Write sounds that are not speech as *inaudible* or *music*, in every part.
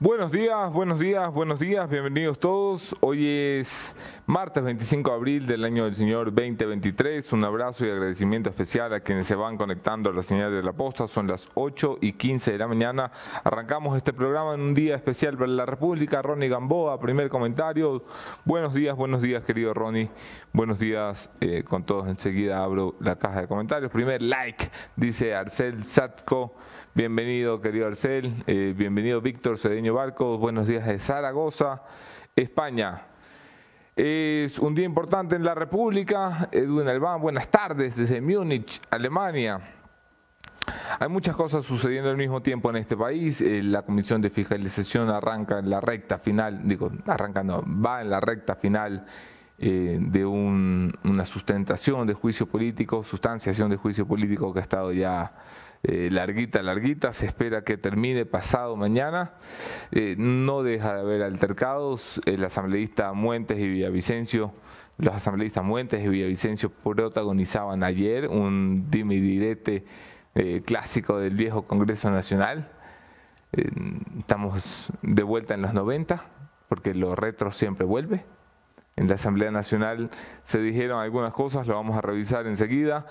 Buenos días, buenos días, buenos días, bienvenidos todos. Hoy es martes 25 de abril del año del Señor 2023. Un abrazo y agradecimiento especial a quienes se van conectando a la señal de la posta. Son las 8 y 15 de la mañana. Arrancamos este programa en un día especial para la República. Ronnie Gamboa, primer comentario. Buenos días, buenos días, querido Ronnie. Buenos días eh, con todos. Enseguida abro la caja de comentarios. Primer like, dice Arcel Satko. Bienvenido, querido Arcel. Eh, bienvenido, Víctor Cedeño Barcos. Buenos días de Zaragoza, España. Es un día importante en la República. Edwin Albán, buenas tardes desde Múnich, Alemania. Hay muchas cosas sucediendo al mismo tiempo en este país. Eh, la Comisión de Fiscalización arranca en la recta final, digo, arranca no, va en la recta final eh, de una sustentación de juicio político, sustanciación de juicio político que ha estado ya eh, larguita, larguita, se espera que termine pasado mañana. Eh, no deja de haber altercados. El asambleísta Muentes y Villavicencio, los asambleístas Muentes y Villavicencio protagonizaban ayer un dime y direte eh, clásico del viejo Congreso Nacional. estamos de vuelta en los 90, porque lo retro siempre vuelve. En la Asamblea Nacional se dijeron algunas cosas, lo vamos a revisar enseguida.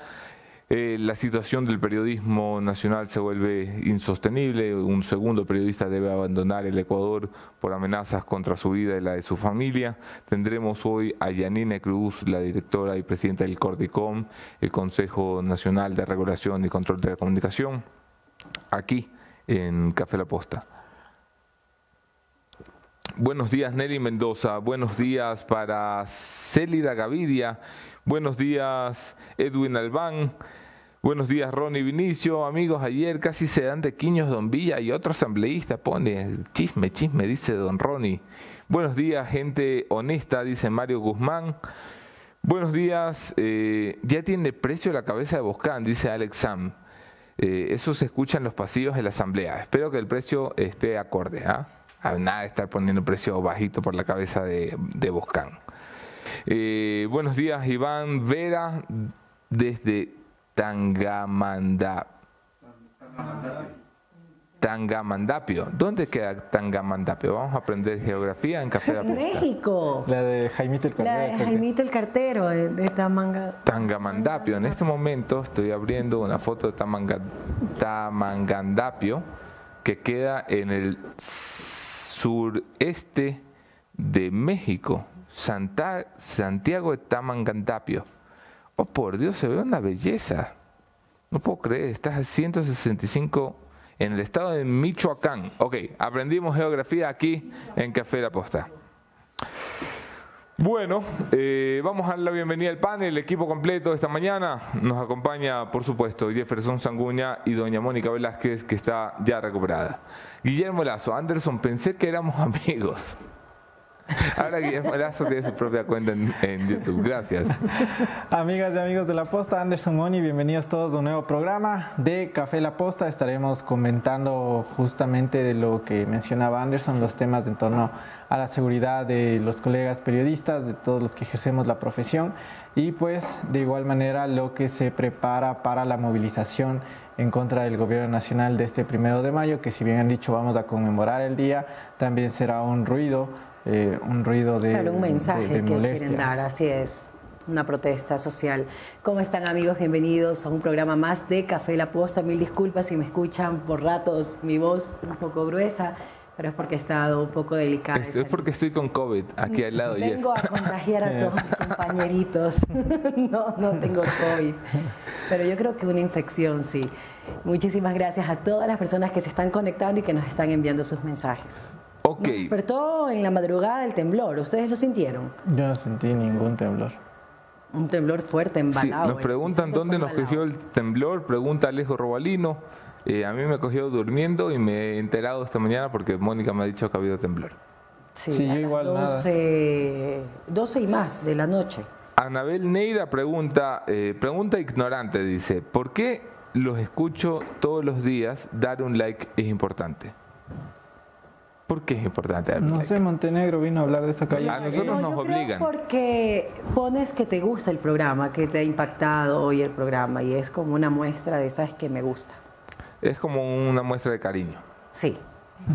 Eh, la situación del periodismo nacional se vuelve insostenible. Un segundo periodista debe abandonar el Ecuador por amenazas contra su vida y la de su familia. Tendremos hoy a Yanine Cruz, la directora y presidenta del CORDICOM, el Consejo Nacional de Regulación y Control de la Comunicación, aquí en Café La Posta. Buenos días Nelly Mendoza, buenos días para Célida Gavidia, buenos días Edwin Albán, Buenos días, Ronnie Vinicio. Amigos, ayer casi se dan de Quiños Don Villa y otro asambleísta pone chisme, chisme, dice Don Ronnie. Buenos días, gente honesta, dice Mario Guzmán. Buenos días, eh, ya tiene precio la cabeza de Boscán, dice Alex Sam. Eh, eso se escucha en los pasillos de la asamblea. Espero que el precio esté acorde. ¿ah? Nada de estar poniendo precio bajito por la cabeza de, Boscán. Eh, buenos días, Iván Vera, desde Tangamandapio. Tangamandapio. ¿Dónde queda Tangamandapio? Vamos a aprender geografía en Café de México. La de Jaimito el Cartero. La de Jaimito el Cartero, de Tangamandapio. En este momento estoy abriendo una foto de Tamangandapio que queda en el sureste de México. Santiago de Tamangandapio. Oh, por Dios, se ve una belleza. No puedo creer, estás a 165 en el estado de Michoacán. Ok, aprendimos geografía aquí en Café La Posta. Bueno, eh, vamos a dar la bienvenida al panel, el equipo completo esta mañana. Nos acompaña, por supuesto, Jefferson Sanguña y doña Mónica Velázquez, que está ya recuperada. Guillermo Lazo, Anderson, pensé que éramos *laughs* amigos. *laughs* Ahora Guillermo Lazo tiene su propia cuenta en, YouTube. Gracias. Amigas y amigos de La Posta, Anderson Moni, bienvenidos todos a un nuevo programa de Café La Posta. Estaremos comentando justamente de lo que mencionaba Anderson, los temas en torno a la seguridad de los colegas periodistas, de todos los que ejercemos la profesión y pues de igual manera lo que se prepara para la movilización en contra del gobierno nacional de este primero de mayo, que si bien han dicho vamos a conmemorar el día, también será un ruido eh, un ruido de Claro, un mensaje que quieren dar, así es una protesta social. ¿Cómo están amigos? Bienvenidos a un programa más de Café La Posta. Mil disculpas si me escuchan por ratos mi voz un poco gruesa, pero es porque he estado un poco delicada. Es, porque estoy con COVID aquí al lado. Vengo a contagiar a todos mis *laughs* compañeritos. *laughs* no, no tengo COVID, pero yo creo que una infección sí. Muchísimas gracias a todas las personas que se están conectando y que nos están enviando sus mensajes. Ok. despertó en la madrugada el temblor. ¿Ustedes lo sintieron? Yo no sentí ningún temblor. Un temblor fuerte en Sí, nos preguntan dónde nos cogió el temblor. Pregunta Alejo Robalino. Eh, a mí me cogió durmiendo y me he enterado esta mañana porque Mónica me ha dicho que ha habido temblor. Sí, yo igual 12, 12 y más de la noche. Anabel Neira pregunta, eh, pregunta ignorante, dice, ¿por qué los escucho todos los días? Dar un like es importante. ¿Por qué es importante No sé, Montenegro vino a hablar de esa calle. A nosotros nos obligan. porque pones que te gusta el programa, que te ha impactado hoy el programa y es como una muestra de, ¿sabes que Me gusta. Es como una muestra de cariño. Sí.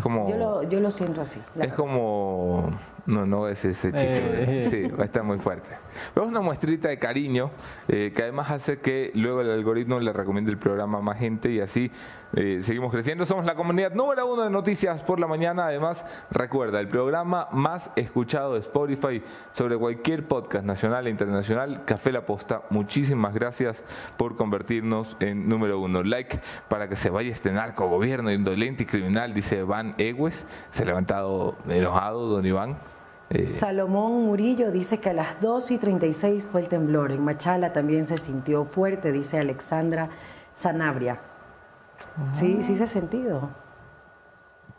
Como, yo, lo, yo lo siento así. Es como no, no es ese chiste. Eh. Sí, va a estar muy fuerte. Pero es una muestrita de cariño eh, que además hace que luego el algoritmo le recomiende el programa a más gente y así eh, seguimos creciendo. Somos la comunidad número uno de noticias por la mañana. Además, recuerda, el programa más escuchado de Spotify sobre cualquier podcast nacional e internacional, Café La Posta. Muchísimas gracias por convertirnos en número uno. Like para que se vaya este narco gobierno indolente y criminal, dice Van Egues. Se ha levantado enojado, don Iván. Eh, Salomón Murillo dice que a las 2 y 36 fue el temblor. En Machala también se sintió fuerte, dice Alexandra Sanabria. Sí, sí se ha sentido.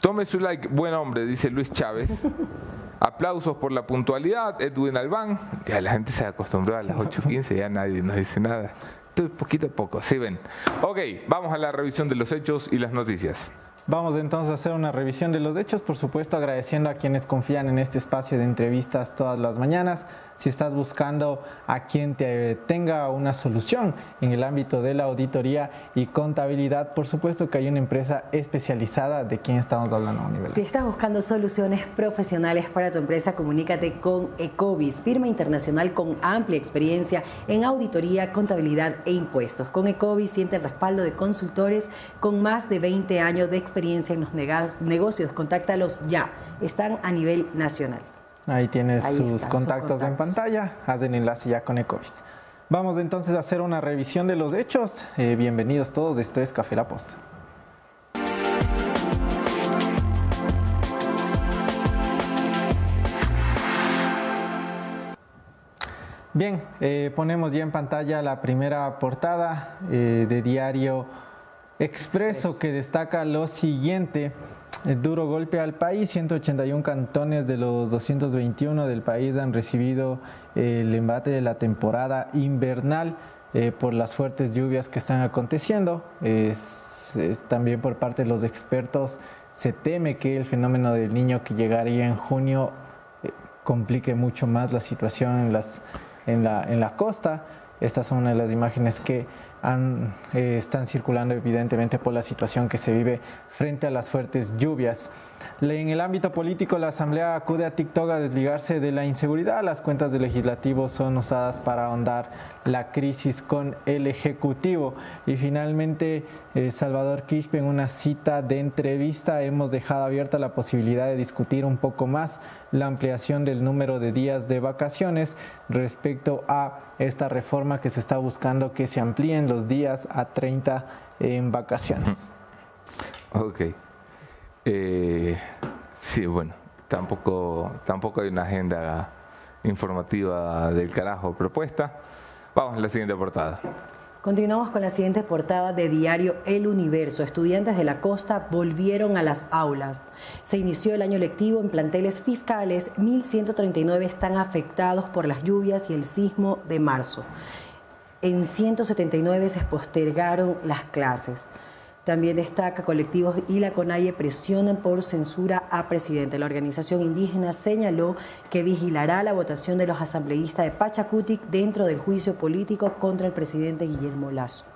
Tome su like, buen hombre, dice Luis Chávez. *laughs* Aplausos por la puntualidad, Edwin Albán. Ya la gente se acostumbró a las 8.15, ya nadie nos dice nada. Estoy poquito a poco, ¿sí ven? Ok, vamos a la revisión de los hechos y las noticias. Vamos entonces a hacer una revisión de los hechos, por supuesto agradeciendo a quienes confían en este espacio de entrevistas todas las mañanas. Si estás buscando a quien te tenga una solución en el ámbito de la auditoría y contabilidad, por supuesto que hay una empresa especializada de quien estamos hablando a nivel. Si estás buscando soluciones profesionales para tu empresa, comunícate con Ecovis, firma internacional con amplia experiencia en auditoría, contabilidad e impuestos. Con Ecovis siente el respaldo de consultores con más de 20 años de experiencia en los negocios, contáctalos ya. Están a nivel nacional. Ahí tienes sus, contactos en pantalla. Haz el enlace ya con Ecovis. Vamos entonces a hacer una revisión de los hechos. Eh, bienvenidos todos, esto es Café La Posta. Bien, eh, ponemos ya en pantalla la primera portada eh, de diario Expreso que destaca lo siguiente. El duro golpe al país, 181 cantones de los 221 del país han recibido el embate de la temporada invernal eh, por las fuertes lluvias que están aconteciendo. Es, también por parte de los expertos se teme que el fenómeno del niño que llegaría en junio eh, complique mucho más la situación en, la, en la costa. Estas son una de las imágenes que eh, están circulando evidentemente por la situación que se vive frente a las fuertes lluvias. En el ámbito político, la Asamblea acude a TikTok a desligarse de la inseguridad. Las cuentas del legislativo son usadas para ahondar la crisis con el Ejecutivo. Y finalmente, eh, Salvador Quispe, en una cita de entrevista, hemos dejado abierta la posibilidad de discutir un poco más la ampliación del número de días de vacaciones respecto a esta reforma que se está buscando que se amplíen los días a 30 en vacaciones. Ok. Eh, sí, bueno, tampoco, tampoco hay una agenda informativa del carajo propuesta. Vamos a la siguiente portada. Continuamos con la siguiente portada de diario El Universo. Estudiantes de la costa volvieron a las aulas. Se inició el año lectivo en planteles fiscales. 1.139 están afectados por las lluvias y el sismo de marzo. En 179 se postergaron las clases. También destaca colectivos y la CONAIE presionan por censura a presidente. La organización indígena señaló que vigilará la votación de los asambleístas de Pachacutic dentro del juicio político contra el presidente Guillermo Lazo.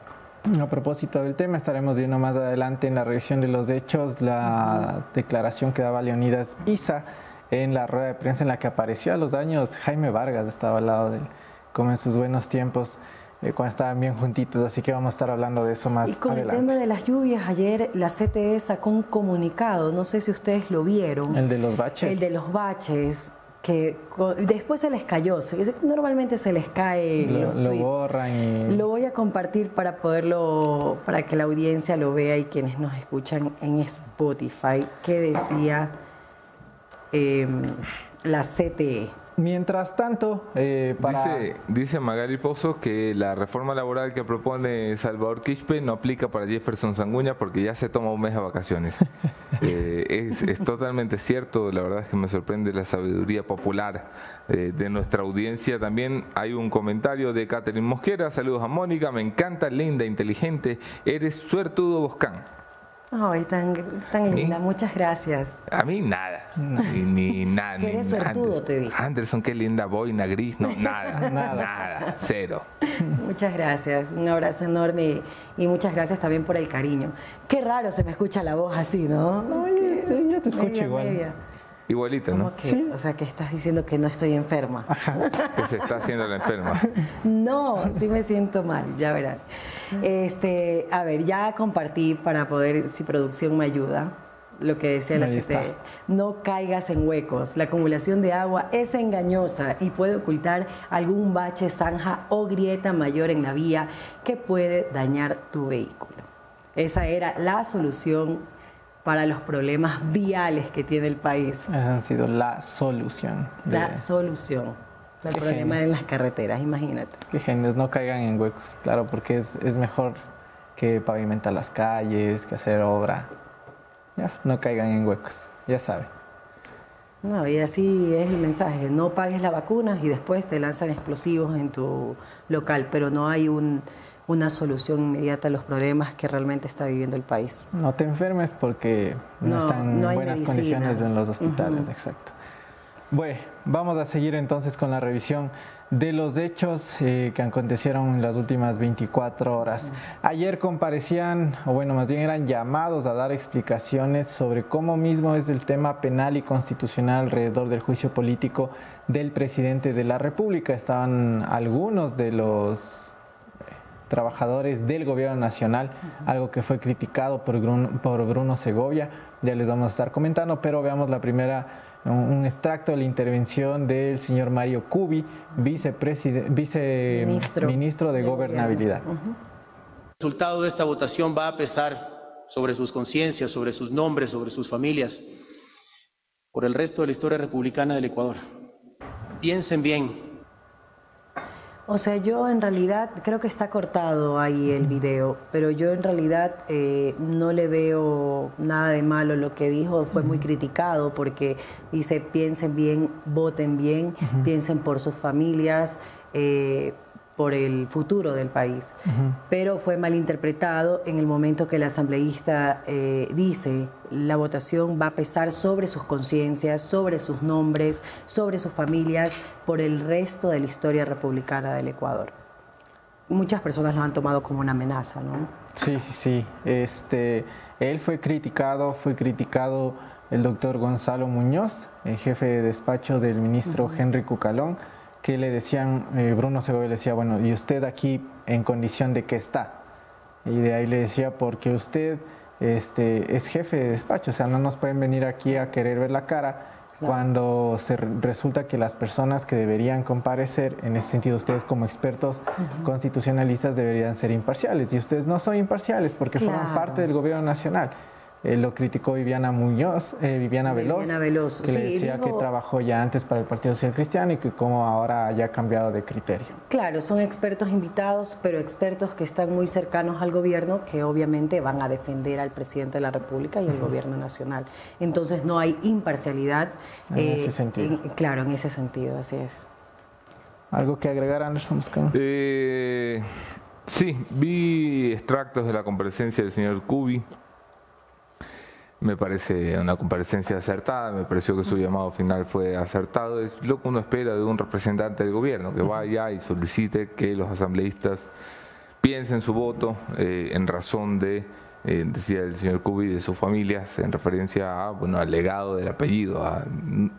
A propósito del tema, estaremos viendo más adelante en la revisión de los hechos la declaración que daba Leonidas Isa en la rueda de prensa en la que apareció a los años Jaime Vargas, estaba al lado de él, como en sus buenos tiempos. Eh, cuando estaban bien juntitos, así que vamos a estar hablando de eso más y con el tema de las lluvias, ayer la CTE sacó un comunicado, no sé si ustedes lo vieron. El de los baches. El de los baches, que después se les cayó, normalmente se les cae lo, los tweets. Lo borran y... Lo voy a compartir para poderlo, para que la audiencia lo vea y quienes nos escuchan en Spotify, que decía em, la CTE. Mientras tanto, eh, dice, dice Magali Pozo que la reforma laboral que propone Salvador Quispe no aplica para Jefferson Sanguña porque ya se toma un mes de vacaciones. *laughs* Eh, es, totalmente cierto, la verdad es que me sorprende la sabiduría popular eh, de nuestra audiencia. También hay un comentario de Catherine Mosquera, saludos a Mónica, me encanta, linda, inteligente, eres suertudo Boscán. Ay, tan, tan linda, muchas gracias. A mí nada, *laughs* ni, nada. Que eres suertudo, te dije. Anderson, qué linda boina gris, no, *laughs* nada, nada, nada, cero. Muchas gracias, un abrazo enorme y muchas gracias también por el cariño. Qué raro se me escucha la voz así, ¿no? No, yo te escucho igual. Igualita, ¿no? ¿Sí? O sea, que estás diciendo que no estoy enferma. Que se está haciendo la enferma. *laughs* No, sí me siento mal, ya verán. Este, a ver, ya compartí para poder, si producción me ayuda, lo que decía la CTE. No caigas en huecos. La acumulación de agua es engañosa y puede ocultar algún bache, zanja o grieta mayor en la vía que puede dañar tu vehículo. Esa era la solución para los problemas viales que tiene el país. Ha sido la solución. La solución. El problema en las carreteras, imagínate. Qué genios, no caigan en huecos, claro, porque es, es mejor que pavimentar las calles, que hacer obra. Ya, no caigan en huecos, ya saben. No, y así es el mensaje, no pagues la vacuna y después te lanzan explosivos en tu local, pero no hay un una solución inmediata a los problemas que realmente está viviendo el país. No te enfermes porque no, están en buenas condiciones en los hospitales, exacto. Bueno, vamos a seguir entonces con la revisión de los hechos eh, que acontecieron en las últimas 24 horas. Ayer comparecían, o bueno, más bien eran llamados a dar explicaciones sobre cómo mismo es el tema penal y constitucional alrededor del juicio político del presidente de la República. Estaban algunos de los trabajadores del gobierno nacional, algo que fue criticado por Bruno, por Bruno Segovia, ya les vamos a estar comentando, pero veamos la primera, un, extracto de la intervención del señor Mario Cubi, viceministro de, Gobernabilidad. El resultado de esta votación va a pesar sobre sus conciencias, sobre sus nombres, sobre sus familias, por el resto de la historia republicana del Ecuador. Piensen bien, o sea, yo en realidad creo que está cortado ahí el video, pero yo en realidad eh, no le veo nada de malo. Lo que dijo fue muy criticado porque dice piensen bien, voten bien, piensen por sus familias. Eh, por el futuro del país. Pero fue malinterpretado en el momento que el asambleísta eh, dice la votación va a pesar sobre sus conciencias, sobre sus nombres, sobre sus familias, por el resto de la historia republicana del Ecuador. Muchas personas lo han tomado como una amenaza, ¿no? Sí, sí, sí. Este, él fue criticado, fue criticado el doctor Gonzalo Muñoz, el jefe de despacho del ministro Henry Cucalón que le decían, eh, Bruno Segovia le decía, bueno, ¿y usted aquí en condición de qué está? Y de ahí le decía, porque usted este, es jefe de despacho, o sea, no nos pueden venir aquí a querer ver la cara cuando se resulta que las personas que deberían comparecer, en ese sentido ustedes como expertos constitucionalistas deberían ser imparciales, y ustedes no son imparciales porque forman parte del gobierno nacional. Eh, lo criticó Viviana Muñoz, eh, Viviana Veloz, que le decía que trabajó ya antes para el Partido Social Cristiano y que como ahora haya cambiado de criterio. Claro, son expertos invitados, pero expertos que están muy cercanos al gobierno, que obviamente van a defender al presidente de la República y al gobierno nacional. Entonces no hay imparcialidad. En ese eh, sentido. claro, en ese sentido, así es. ¿Algo que agregar, Anderson sí, vi extractos de la comparecencia del señor Cubi me parece una comparecencia acertada, me pareció que su llamado final fue acertado. Es lo que uno espera de un representante del gobierno, que vaya y solicite que los asambleístas piensen su voto eh, en razón de, eh, decía el señor Cubi, de sus familias, en referencia a, bueno, al legado del apellido.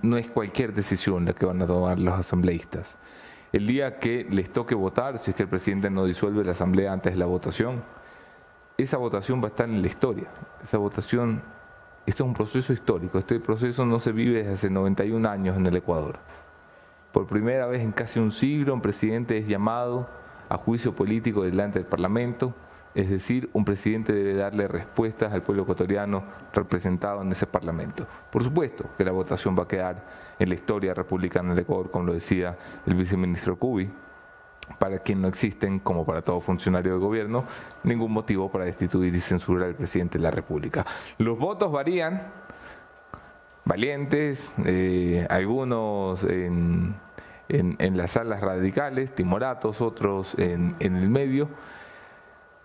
no es cualquier decisión la que van a tomar los asambleístas. El día que les toque votar, si es que el presidente no disuelve la asamblea antes de la votación, esa votación va a estar en la historia. Esa votación esto es un proceso histórico. Este proceso no se vive desde hace 91 años en el Ecuador. Por primera vez en casi un siglo, un presidente es llamado a juicio político delante del Parlamento, es decir, un presidente debe darle respuestas al pueblo ecuatoriano representado en ese Parlamento. Por supuesto que la votación va a quedar en la historia republicana del Ecuador, como lo decía el viceministro Cubi, para quien no existen, como para todo funcionario de gobierno, ningún motivo para destituir y censurar al presidente de la República. Los votos varían, valientes, eh, algunos en, las salas radicales, timoratos, otros en, el medio.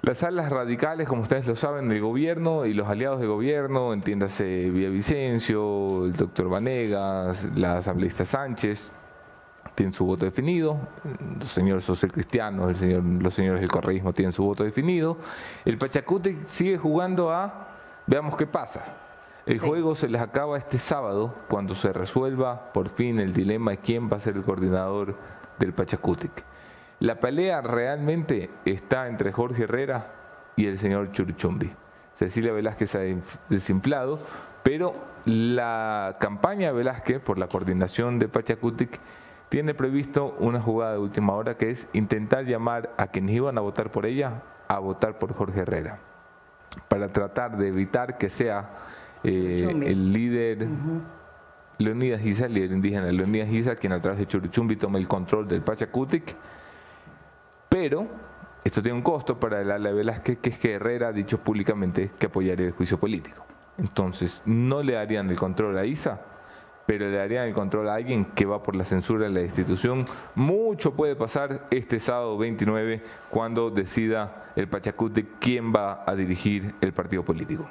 Las salas radicales, como ustedes lo saben, del gobierno y los aliados de gobierno, entiéndase Vicencio, el doctor Vanegas, la asambleísta Sánchez, tienen su voto definido, los señores socialcristianos, el señor, los señores del correísmo tienen su voto definido, el Pachacute sigue jugando a veamos qué pasa. El juego se les acaba este sábado cuando se resuelva por fin el dilema de quién va a ser el coordinador del Pachacutic. La pelea realmente está entre Jorge Herrera y el señor Churchumbi. Cecilia Velázquez se ha desimplado, pero la campaña de Velázquez por la coordinación de Pachacutic tiene previsto una jugada de última hora que es intentar llamar a quienes iban a votar por ella a votar por Jorge Herrera, para tratar de evitar que sea eh, el líder... Leonidas Giza, el líder indígena Leonidas Giza, quien a través de Churuchumbi toma el control del Pachacutic, pero esto tiene un costo para el ala Velázquez, que es que Herrera ha dicho públicamente que apoyaría el juicio político. Entonces, no le darían el control a Isa, pero le darían el control a alguien que va por la censura de la institución. Mucho puede pasar este sábado 29 cuando decida el Pachacutic quién va a dirigir el partido político.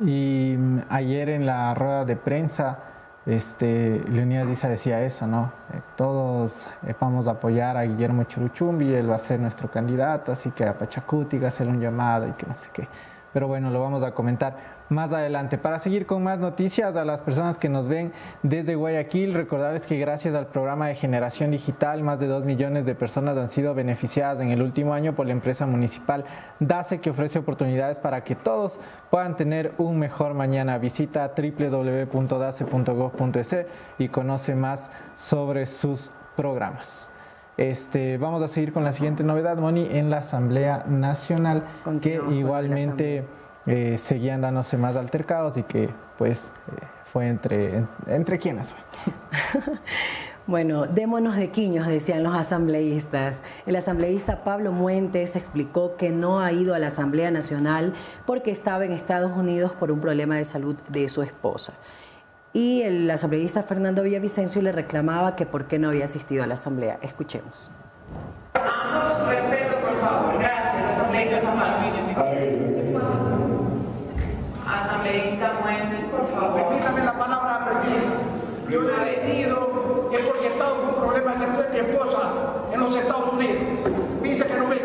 Y mm, ayer en la rueda de prensa este, Leonidas Diza decía eso, ¿no? Eh, todos eh, vamos a apoyar a Guillermo Churuchumbi, él va a ser nuestro candidato, así que a Pachacuti, hacerle un llamado y que no sé qué pero bueno, lo vamos a comentar más adelante. Para seguir con más noticias, a las personas que nos ven desde Guayaquil, recordarles que gracias al programa de generación digital, más de 2 millones de personas han sido beneficiadas en el último año por la empresa municipal DACE, que ofrece oportunidades para que todos puedan tener un mejor mañana. Visita www.dace.gov.es y conoce más sobre sus programas. Este, vamos a seguir con la siguiente novedad, Moni, en la Asamblea Nacional, que igualmente eh, seguían dándose más altercados y que pues eh, fue entre, entre quiénes fue. *laughs* Bueno, démonos de quiños, decían los asambleístas. El asambleísta Pablo Muentes explicó que no ha ido a la Asamblea Nacional porque estaba en Estados Unidos por un problema de salud de su esposa y el asambleísta Fernando Villavicencio le reclamaba que por qué no había asistido a la asamblea. Escuchemos. respeto, por favor. Gracias, asambleísta Asambleísta Muentes, por favor. Permítame la palabra, presidente. Yo no he venido es porque he estado con problemas de salud de mi esposa en los Estados Unidos. Dice que no vengo.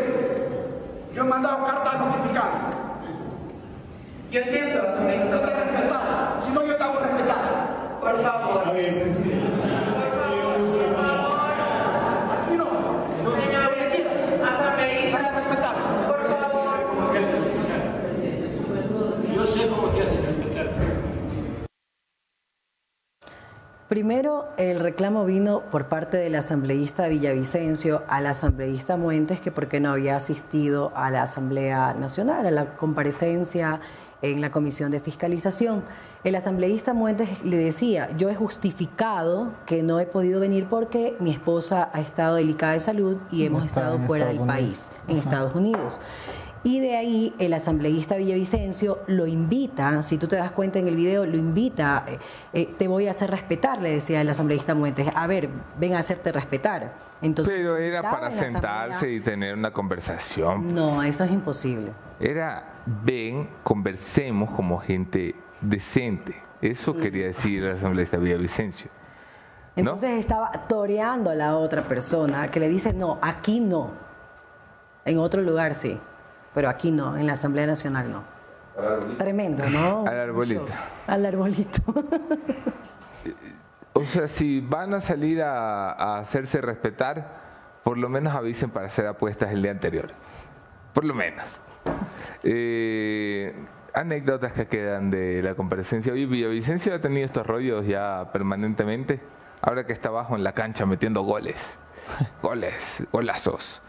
Yo he mandado cartas notificadas. Yo entiendo, asambleísta. No te respetar. Si no, yo te hago respetar. Por favor. A ver, presidente. Primero, el reclamo vino por parte del asambleísta Villavicencio al asambleísta Muentes, que por qué no había asistido a la Asamblea Nacional, a la comparecencia en la Comisión de Fiscalización. El asambleísta Muentes le decía, yo he justificado que no he podido venir porque mi esposa ha estado delicada de salud y hemos estado fuera del país, en Estados Unidos. Y de ahí el asambleísta Villavicencio lo invita, si tú te das cuenta en el video, lo invita, eh, eh, te voy a hacer respetar, le decía el asambleísta Muentes, a ver, ven a hacerte respetar. Entonces, Pero era para sentarse y tener una conversación. No, eso es imposible. Era, ven, conversemos como gente decente. Eso quería decir el asambleísta Villavicencio. Entonces estaba toreando a la otra persona que le dice, no, aquí no. En otro lugar sí, pero aquí no, en la Asamblea Nacional no. Tremendo, ¿no? Al arbolito. Al arbolito. *laughs* o sea, si van a salir a, hacerse respetar, por lo menos avisen para hacer apuestas el día anterior. Por lo menos. Eh, anécdotas que quedan de la comparecencia. Hoy Villavicencio ha tenido estos rollos ya permanentemente, ahora que está abajo en la cancha metiendo goles. *laughs* Goles, golazos.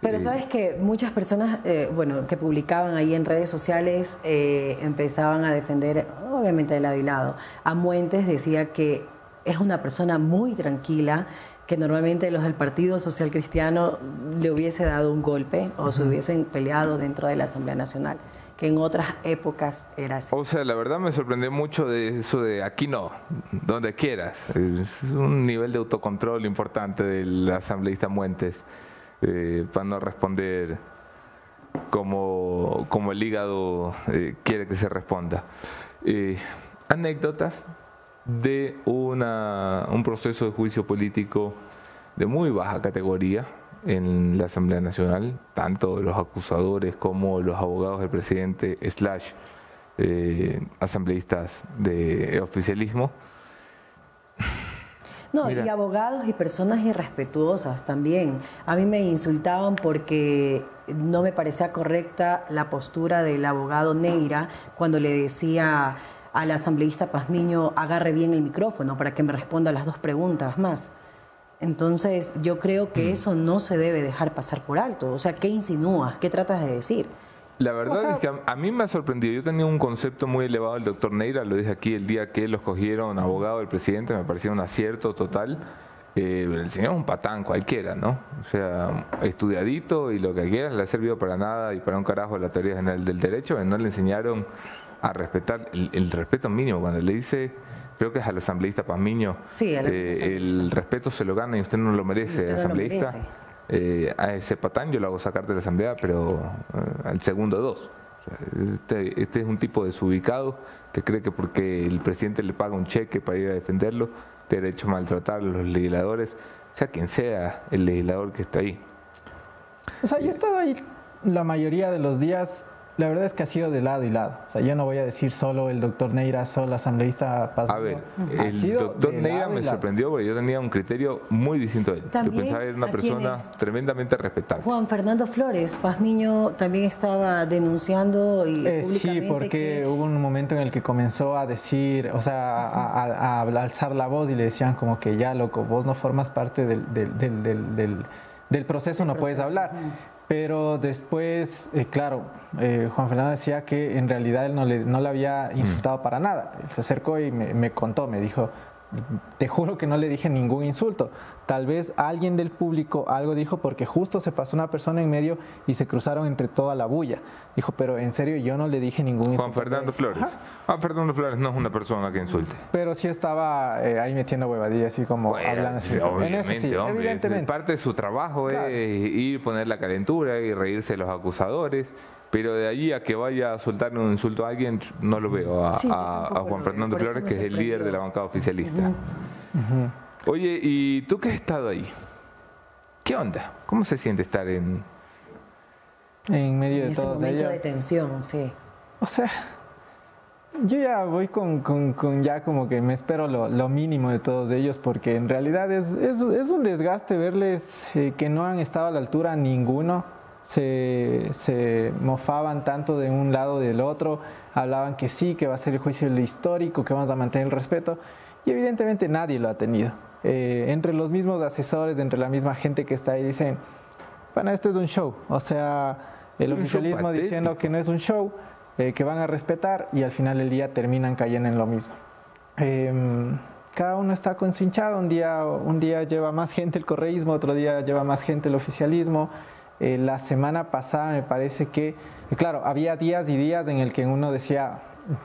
Pero eh, sabes que muchas personas, eh, bueno, que publicaban ahí en redes sociales, eh, empezaban a defender, obviamente de lado y lado. A Muentes decía que es una persona muy tranquila, que normalmente los del Partido Social Cristiano le hubiese dado un golpe o se hubiesen peleado dentro de la Asamblea Nacional que en otras épocas era así. O sea, la verdad me sorprendió mucho de eso de aquí no, donde quieras. Es un nivel de autocontrol importante del asambleísta Muentes eh, para no responder como, como el hígado eh, quiere que se responda. Eh, anécdotas de una, un proceso de juicio político de muy baja categoría, en la Asamblea Nacional, tanto los acusadores como los abogados del presidente slash eh, asambleístas de oficialismo. No, Mira. y abogados y personas irrespetuosas también. A mí me insultaban porque no me parecía correcta la postura del abogado Neira cuando le decía al asambleísta Pazmiño, agarre bien el micrófono para que me responda las dos preguntas más. Entonces, yo creo Mm. que eso no se debe dejar pasar por alto. O sea, ¿qué insinúas? ¿Qué tratas de decir? La verdad O sea- es que a, a mí me ha sorprendido. Yo tenía un concepto muy elevado del doctor Neira, lo dije aquí el día que lo escogieron abogado del presidente, me parecía un acierto total. Eh, el señor es un patán cualquiera, ¿no? O sea, estudiadito y lo que quiera, le ha servido para nada y para un carajo la teoría general del derecho, no le enseñaron a respetar el, el respeto mínimo. Cuando le dice, creo que es al asambleísta Pazmiño, Sí, eh, el respeto se lo gana y usted no lo merece, asambleísta. merece. Eh, a ese patán yo lo hago sacar de la asamblea, pero eh, al segundo dos. Este, este es un tipo desubicado que cree que porque el presidente le paga un cheque para ir a defenderlo, tiene derecho a maltratar a los legisladores, sea quien sea el legislador que está ahí. O sea, yo he estado ahí la mayoría de los días. La verdad es que ha sido de lado y lado. O sea, yo no voy a decir solo el doctor Neira, solo la asambleísta Paz. A ver, Ha el doctor Neira me sorprendió porque yo tenía un criterio muy distinto a él. Yo También, pensaba que era una ¿a persona tremendamente respetable. Juan Fernando Flores, Pazmiño también estaba denunciando y Eh, sí, porque que- hubo un momento en el que comenzó a decir, o sea, a, a- a alzar la voz y le decían como que ya, loco, vos no formas parte del, del, del, del, del- del proceso, no puedes hablar. Pero después, eh, claro, eh, Juan Fernando decía que en realidad él no le, no le había insultado para nada. Él se acercó y me, me contó, me dijo, te juro que no le dije ningún insulto. Tal vez alguien del público algo dijo porque justo se pasó una persona en medio y se cruzaron entre toda la bulla. Dijo, pero en serio yo no le dije ningún insulto. Juan Fernando Flores. Ajá. Juan Fernando Flores no es una persona que insulte. Pero sí estaba eh, ahí metiendo huevadillas, así como Bueno, hablando así. sí, En eso obviamente, sí, hombre, evidentemente. Parte de su trabajo Claro. es ir, poner la calentura y reírse de los acusadores. Pero de allí a que vaya a soltarle un insulto a alguien, no lo veo a, Sí, yo a- a tampoco Juan Fernando veo, Flores, que es el líder de la bancada oficialista. Oye, ¿y tú que has estado ahí? ¿Qué onda? ¿Cómo se siente estar en, En medio en de ese todos momento de tensión, sí. O sea, yo ya voy con, con- con ya como que me espero lo, lo mínimo de todos ellos porque en realidad es, es, es un desgaste verles eh, que no han estado a la altura ninguno. Se, se mofaban tanto de un lado y del otro, hablaban que sí, que va a ser el juicio histórico, que vamos a mantener el respeto y evidentemente nadie lo ha tenido. Eh, entre los mismos asesores, entre la misma gente que está ahí, dicen, bueno, esto es un show. O sea, el Un oficialismo diciendo que no es un show, eh, que van a respetar y al final del día terminan cayendo en lo mismo. Em, cada uno está con su hinchado, un día, un día lleva más gente el correísmo, otro día lleva más gente el oficialismo. Eh, la semana pasada me parece que, eh, claro, había días y días en el que uno decía,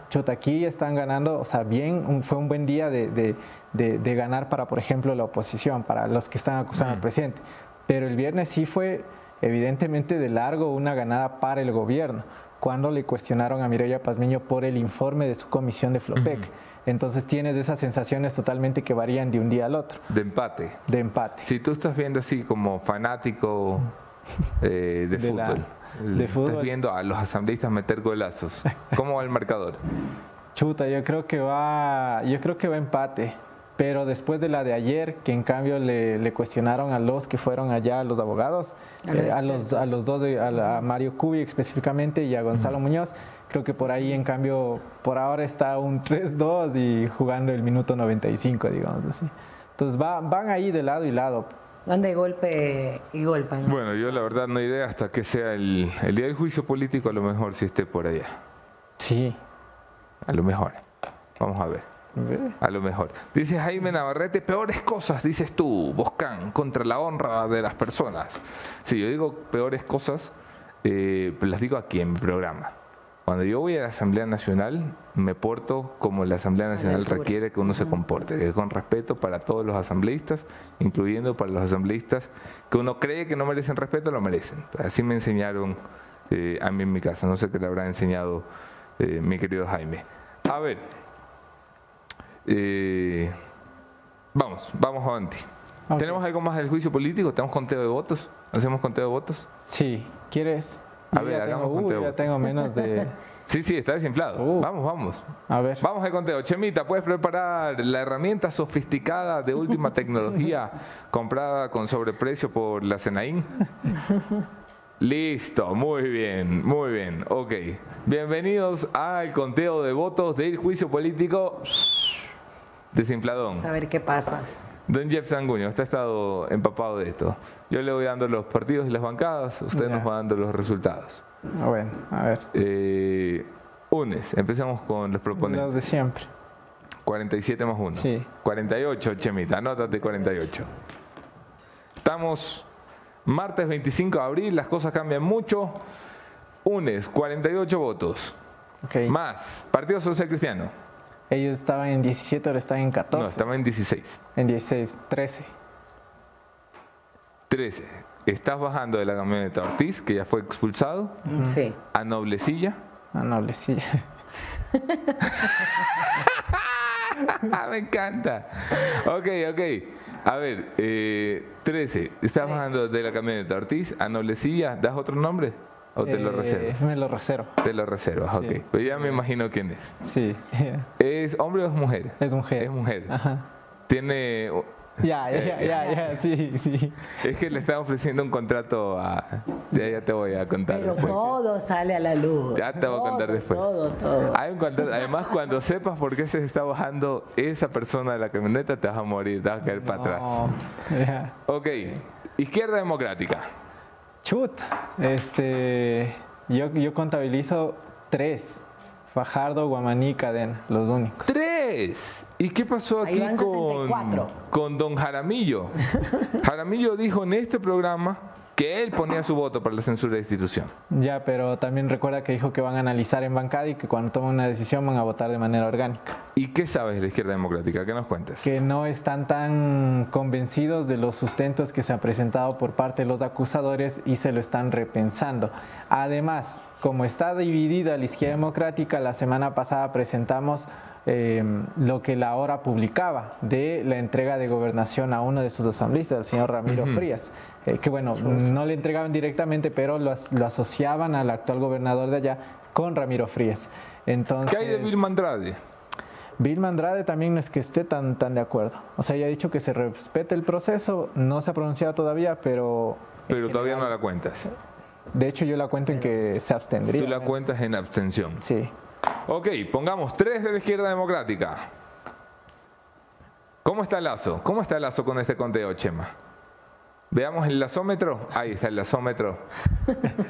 chuta, aquí están ganando, o sea, bien, fue un buen día de, de- de- de ganar para, por ejemplo, la oposición, para los que están acusando al presidente. Pero el viernes sí fue evidentemente de largo una ganada para el gobierno, cuando le cuestionaron a Mireya Pazmiño por el informe de su comisión de Flopec. Entonces tienes esas sensaciones totalmente que varían de un día al otro, de empate? de empate. Si tú estás viendo así como fanático *laughs* eh, de, De la- fútbol, de estás fútbol. viendo a los asambleístas meter golazos, ¿cómo va el marcador? *laughs* Chuta, yo creo que va, yo creo que va empate. Pero después de la de ayer, que en cambio le, le cuestionaron a los que fueron allá, a los abogados, A los eh, a, los, a los dos, de- a, la- a Mario Cubi específicamente y a Gonzalo Muñoz, creo que por ahí en cambio, por ahora está un 3-2 y jugando el minuto 95, digamos así. Entonces va- van ahí de lado y lado. Van de golpe y golpe. ¿no? Bueno, yo la verdad no iré hasta que sea el, el día del juicio político, a lo mejor si esté por allá. Sí. A lo mejor. Vamos a ver. A lo mejor. Dice Jaime Navarrete, peores cosas, dices tú, Boscan, contra la honra de las personas. Si yo digo peores cosas, eh, las digo aquí en mi programa. Cuando yo voy a la Asamblea Nacional, me porto como la Asamblea Nacional requiere que uno se comporte, que con respeto para todos los asambleístas, incluyendo para los asambleístas que uno cree que no merecen respeto, lo merecen. Así me enseñaron eh, a mí en mi casa. No sé qué le habrá enseñado eh, mi querido Jaime. A ver, eh, vamos, vamos adelante. Ok. ¿Tenemos algo más del juicio político? ¿Tenemos conteo de votos? ¿Hacemos conteo de votos? Sí, ¿quieres? A Yo ver, ya tengo, hagamos uh, conteo. ya tengo menos de... *laughs* Sí, sí, está desinflado. Uh. Vamos, vamos. A ver. Vamos al conteo. Chemita, ¿puedes preparar la herramienta sofisticada de última tecnología *laughs* comprada con sobreprecio por la Senaín? *laughs* Listo, muy bien, muy bien. Ok. Bienvenidos al conteo de votos del juicio político desinfladón. A ver qué pasa. Don Jeff Sanguño, usted ha estado empapado de esto. Yo le voy dando los partidos y las bancadas, usted Ya. nos va dando los resultados. Ah, Bueno, a ver. Eh, UNES, empecemos con los proponentes. Los de siempre. 47 más 1. Sí. 48, Chemita, anótate 48. Estamos martes 25 de abril, las cosas cambian mucho. UNES, 48 votos. Ok. Más, Partido Social Cristiano. Ellos estaban en 17, ahora están en 14. No, estaba en 16. En 16, 13. 13. Estás bajando de la camioneta Ortiz, que ya fue expulsado, Sí. a Noblecilla. Noble, sí. Ah, me encanta. Ok, ok. A ver, eh, 13. Estás bajando de la camioneta Ortiz a Noblecilla. ¿Das otro nombre? ¿O te lo Eh, reservas? Me lo reservo. Te lo reservas, Sí. ok. Pero ya me imagino quién es. Sí. ¿Es hombre o es mujer? Es mujer. Es mujer. Ajá. Tiene. Ya, ya, ya, ya, ya, sí, sí. Es que le están ofreciendo un contrato a. Ya, ya te voy a contar Pero después. todo sale a la luz. Ya te voy a contar después. Todo, todo. Hay un contrato- Además, cuando sepas por qué se está bajando esa persona de la camioneta, te vas a morir, te vas a caer para atrás. No, ya. Ok. Izquierda Democrática. Chut. Este. Yo, yo contabilizo tres. Fajardo, Guamaní, Cadena, los únicos. ¡Tres! ¿Y qué pasó aquí con, 64. con don Jaramillo? Jaramillo dijo en este programa que él ponía su voto para la censura de institución. Ya, pero también recuerda que dijo que van a analizar en bancada y que cuando tomen una decisión van a votar de manera orgánica. ¿Y qué sabes de la izquierda democrática? ¿Qué nos cuentas? Que no están tan convencidos de los sustentos que se han presentado por parte de los acusadores y se lo están repensando. Además, como está dividida la izquierda democrática, la semana pasada presentamos eh, lo que la hora publicaba de la entrega de gobernación a uno de sus asambleístas, el señor Ramiro Frías, eh, que bueno, no le entregaban directamente, pero lo, as- lo asociaban al actual gobernador de allá con Ramiro Frías. Entonces, ¿Qué hay de Vilma Andrade? Vilma Andrade también no es que esté tan, tan de acuerdo. O sea, ella ha dicho que se respete el proceso, no se ha pronunciado todavía, pero... Pero todavía no la cuentas. De hecho, yo la cuento en que se abstendría. Tú la cuentas en abstención. Sí. Ok, pongamos tres de la izquierda democrática. ¿Cómo está Lazo? ¿Cómo está Lazo con este conteo, Chema? Veamos el lazómetro. Ahí está el lazómetro.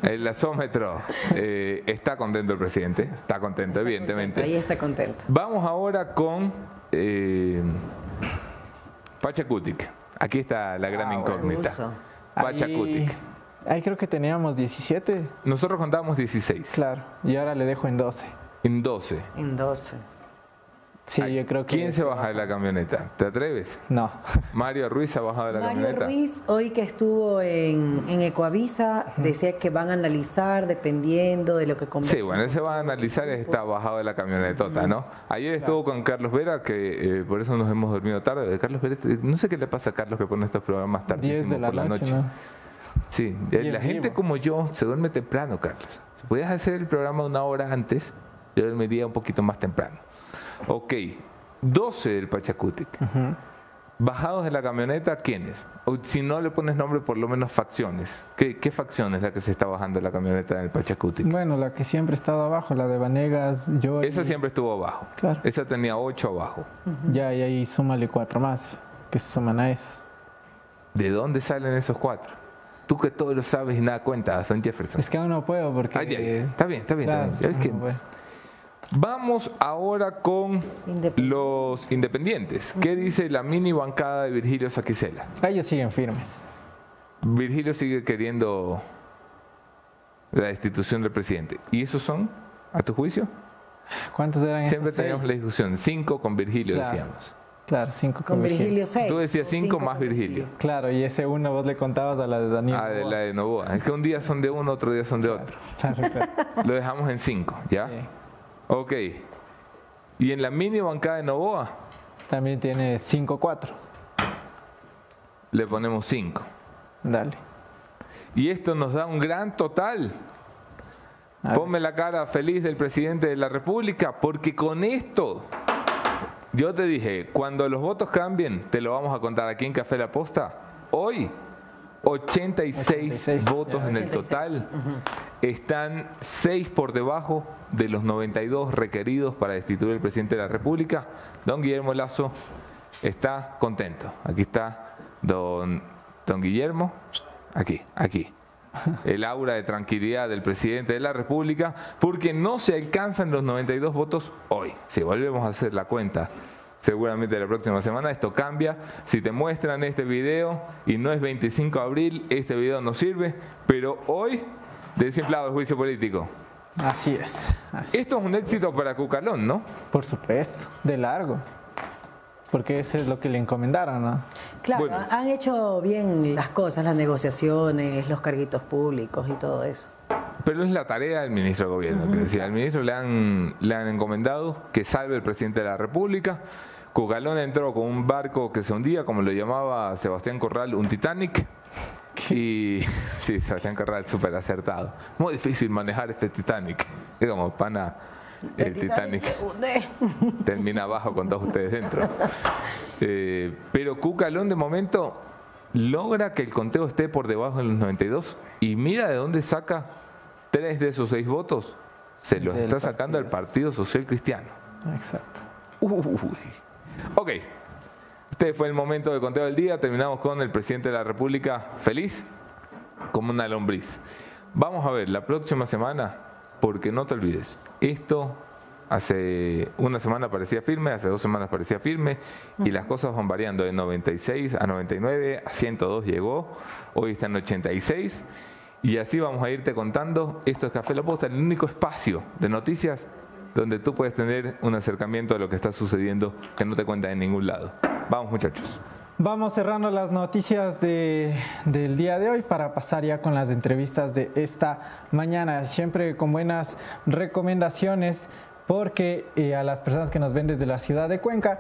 El lazómetro. Eh, está contento el presidente. Está contento, evidentemente. Ahí está contento. Vamos ahora con eh, Pachacutic. Aquí está la gran incógnita. Uso. Pachacutic. Ahí, creo que teníamos 17, Nosotros contábamos 16. claro. Y ahora le dejo en 12. En 12. En 12. Sí, yo creo que... ¿Quién se baja de la camioneta? ¿Te atreves? No. *laughs* Mario Ruiz ha bajado de la Mario camioneta. Ruiz, hoy que estuvo en, en Ecoavisa, decía que van a analizar dependiendo de lo que conversen. Sí, bueno, él se va a analizar y está bajado de la camionetota, ¿no? Ayer estuvo con Carlos Vera, que eh, por eso nos hemos dormido tarde. Carlos Vera, no sé qué le pasa a Carlos que pone estos programas 10 tardísimo de la por la noche, noche. ¿no? Sí, eh, Y la en gente como yo se duerme temprano, Carlos. Si pudieras hacer el programa una hora antes, yo dormiría un poquito más temprano. Ok, 12 del Pachacutic. Bajados de la camioneta, ¿quiénes? O si no le pones nombre, por lo menos facciones. ¿Qué, qué facción es la que se está bajando de la camioneta del Pachacutic? Bueno, la que siempre ha estado abajo, la de Vanegas, yo... Esa siempre estuvo abajo. Claro. Esa tenía 8 abajo. Ya, y ahí súmale cuatro más, que se suman a esos. ¿De dónde salen esos cuatro? Tú que todo lo sabes y nada cuentas, San Jefferson. Es que aún no puedo porque... Ay, ay, ay. Está bien, está bien, Claro, está bien. Ya que- no. Vamos ahora con los independientes. ¿Qué dice la mini bancada de Virgilio Saquicela? Ah, Ellos siguen firmes. Virgilio sigue queriendo la destitución del presidente. ¿Y esos son, a tu juicio? ¿Cuántos eran Siempre esos teníamos la discusión. Cinco con Virgilio, Claro. decíamos. Claro, cinco Con Virgilio 6. Tú decías cinco más Virgilio. Claro, y ese uno vos le contabas a la de Daniel. Ah, de la de Novoa. Es que un día son de uno, otro día son de otro. Claro, claro. *laughs* Lo dejamos en cinco, ¿ya? Sí. Ok. ¿Y en la mini bancada de Novoa? También tiene 5-4. Le ponemos cinco. Dale. Y esto nos da un gran total Ponme la cara feliz del presidente de la República, porque con esto, yo te dije, cuando los votos cambien, te lo vamos a contar aquí en Café La Posta. Hoy, 86, 86, votos en el 86. total. Están 6 por debajo de los 92 requeridos para destituir al presidente de la República. Don Guillermo Lazo está contento. Aquí está don, don Guillermo. Aquí, aquí. *laughs* El aura de tranquilidad del presidente de la República, porque no se alcanzan los 92 votos hoy. Si volvemos a hacer la cuenta, seguramente la próxima semana esto cambia. Si te muestran este video y no es 25 de abril, este video no sirve, pero hoy desinflado el juicio político. Así es. así. Esto es un éxito para Cucalón, ¿no? Por supuesto, de largo. Porque eso es lo que le encomendaron, ¿no? Claro, Bueno. han hecho bien las cosas, las negociaciones, los carguitos públicos y todo eso. Pero es la tarea del ministro de Gobierno. quiero decir, al ministro le han, le han encomendado que salve el presidente de la República. Cucalón entró con un barco que se hundía, como lo llamaba Sebastián Corral, un Titanic. Y *laughs* sí, Sebastián Corral, súper acertado. Muy difícil manejar este Titanic. Es como, pana, el, Titanic, *laughs* termina abajo con todos ustedes dentro. Eh, pero Cucalón de momento logra que el conteo esté por debajo de los 92 y mira de dónde saca tres de esos seis votos. Se los Del está sacando al Partido Partido Social Cristiano. Exacto. Uy. Ok, este fue el momento de conteo del día. Terminamos con el presidente de la República feliz como una lombriz. Vamos a ver la próxima semana, porque no te olvides, esto hace una semana parecía firme, hace dos semanas parecía firme, y las cosas van variando de 96 a 99, a 102 llegó, hoy está en 86, y así vamos a irte contando. Esto es Café La Posta, el único espacio de noticias donde tú puedes tener un acercamiento a lo que está sucediendo que no te cuentan en ningún lado. Vamos muchachos. Vamos cerrando las noticias de- del día de hoy para pasar ya con las entrevistas de esta mañana. Siempre con buenas recomendaciones porque eh, a las personas que nos ven desde la ciudad de Cuenca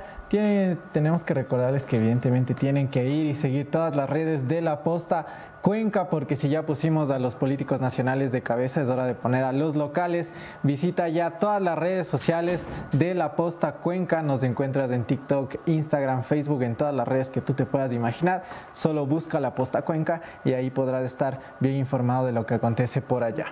tenemos que recordarles que evidentemente tienen que ir y seguir todas las redes de la posta Cuenca porque si ya pusimos a los políticos nacionales de cabeza es hora de poner a los locales. Visita ya todas las redes sociales de la posta Cuenca. Nos encuentras en TikTok, Instagram, Facebook, en todas las redes que tú te puedas imaginar. Solo busca la posta Cuenca y ahí podrás estar bien informado de lo que acontece por allá.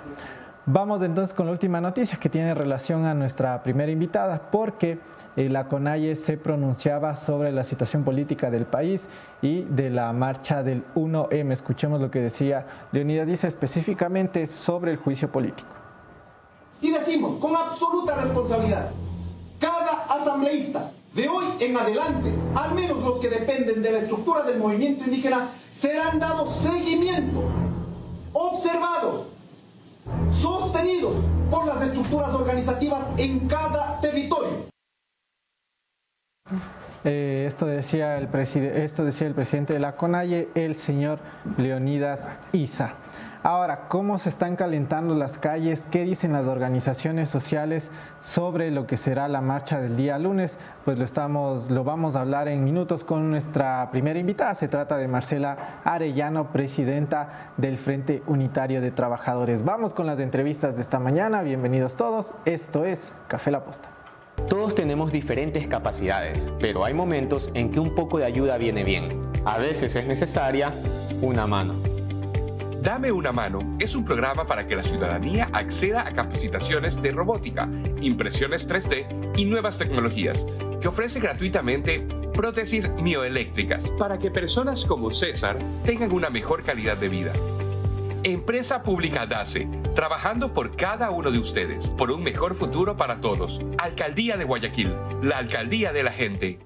Vamos entonces con la última noticia que tiene relación a nuestra primera invitada, porque eh, la CONAIE se pronunciaba sobre la situación política del país y de la marcha del 1M. Escuchemos lo que decía Leonidas Dice específicamente sobre el juicio político. Y decimos con absoluta responsabilidad, cada asambleísta de hoy en adelante, al menos los que dependen de la estructura del movimiento indígena, serán dados seguimiento, observados, sostenidos por las estructuras organizativas en cada territorio. Eh, esto, decía el esto decía el presidente de la CONAIE, el señor Leonidas Isa. Ahora, ¿cómo se están calentando las calles? ¿Qué dicen las organizaciones sociales sobre lo que será la marcha del día lunes? Pues lo, estamos, lo vamos a hablar en minutos con nuestra primera invitada. Se trata de Marcela Arellano, presidenta del Frente Unitario de Trabajadores. Vamos con las entrevistas de esta mañana. Bienvenidos todos. Esto es Café La Posta. Todos tenemos diferentes capacidades, pero hay momentos en que un poco de ayuda viene bien. A veces es necesaria una mano. Dame una mano es un programa para que la ciudadanía acceda a capacitaciones de robótica, impresiones 3D y nuevas tecnologías, que ofrece gratuitamente prótesis mioeléctricas para que personas como César tengan una mejor calidad de vida. Empresa Pública DACE, trabajando por cada uno de ustedes, por un mejor futuro para todos. Alcaldía de Guayaquil, la alcaldía de la gente.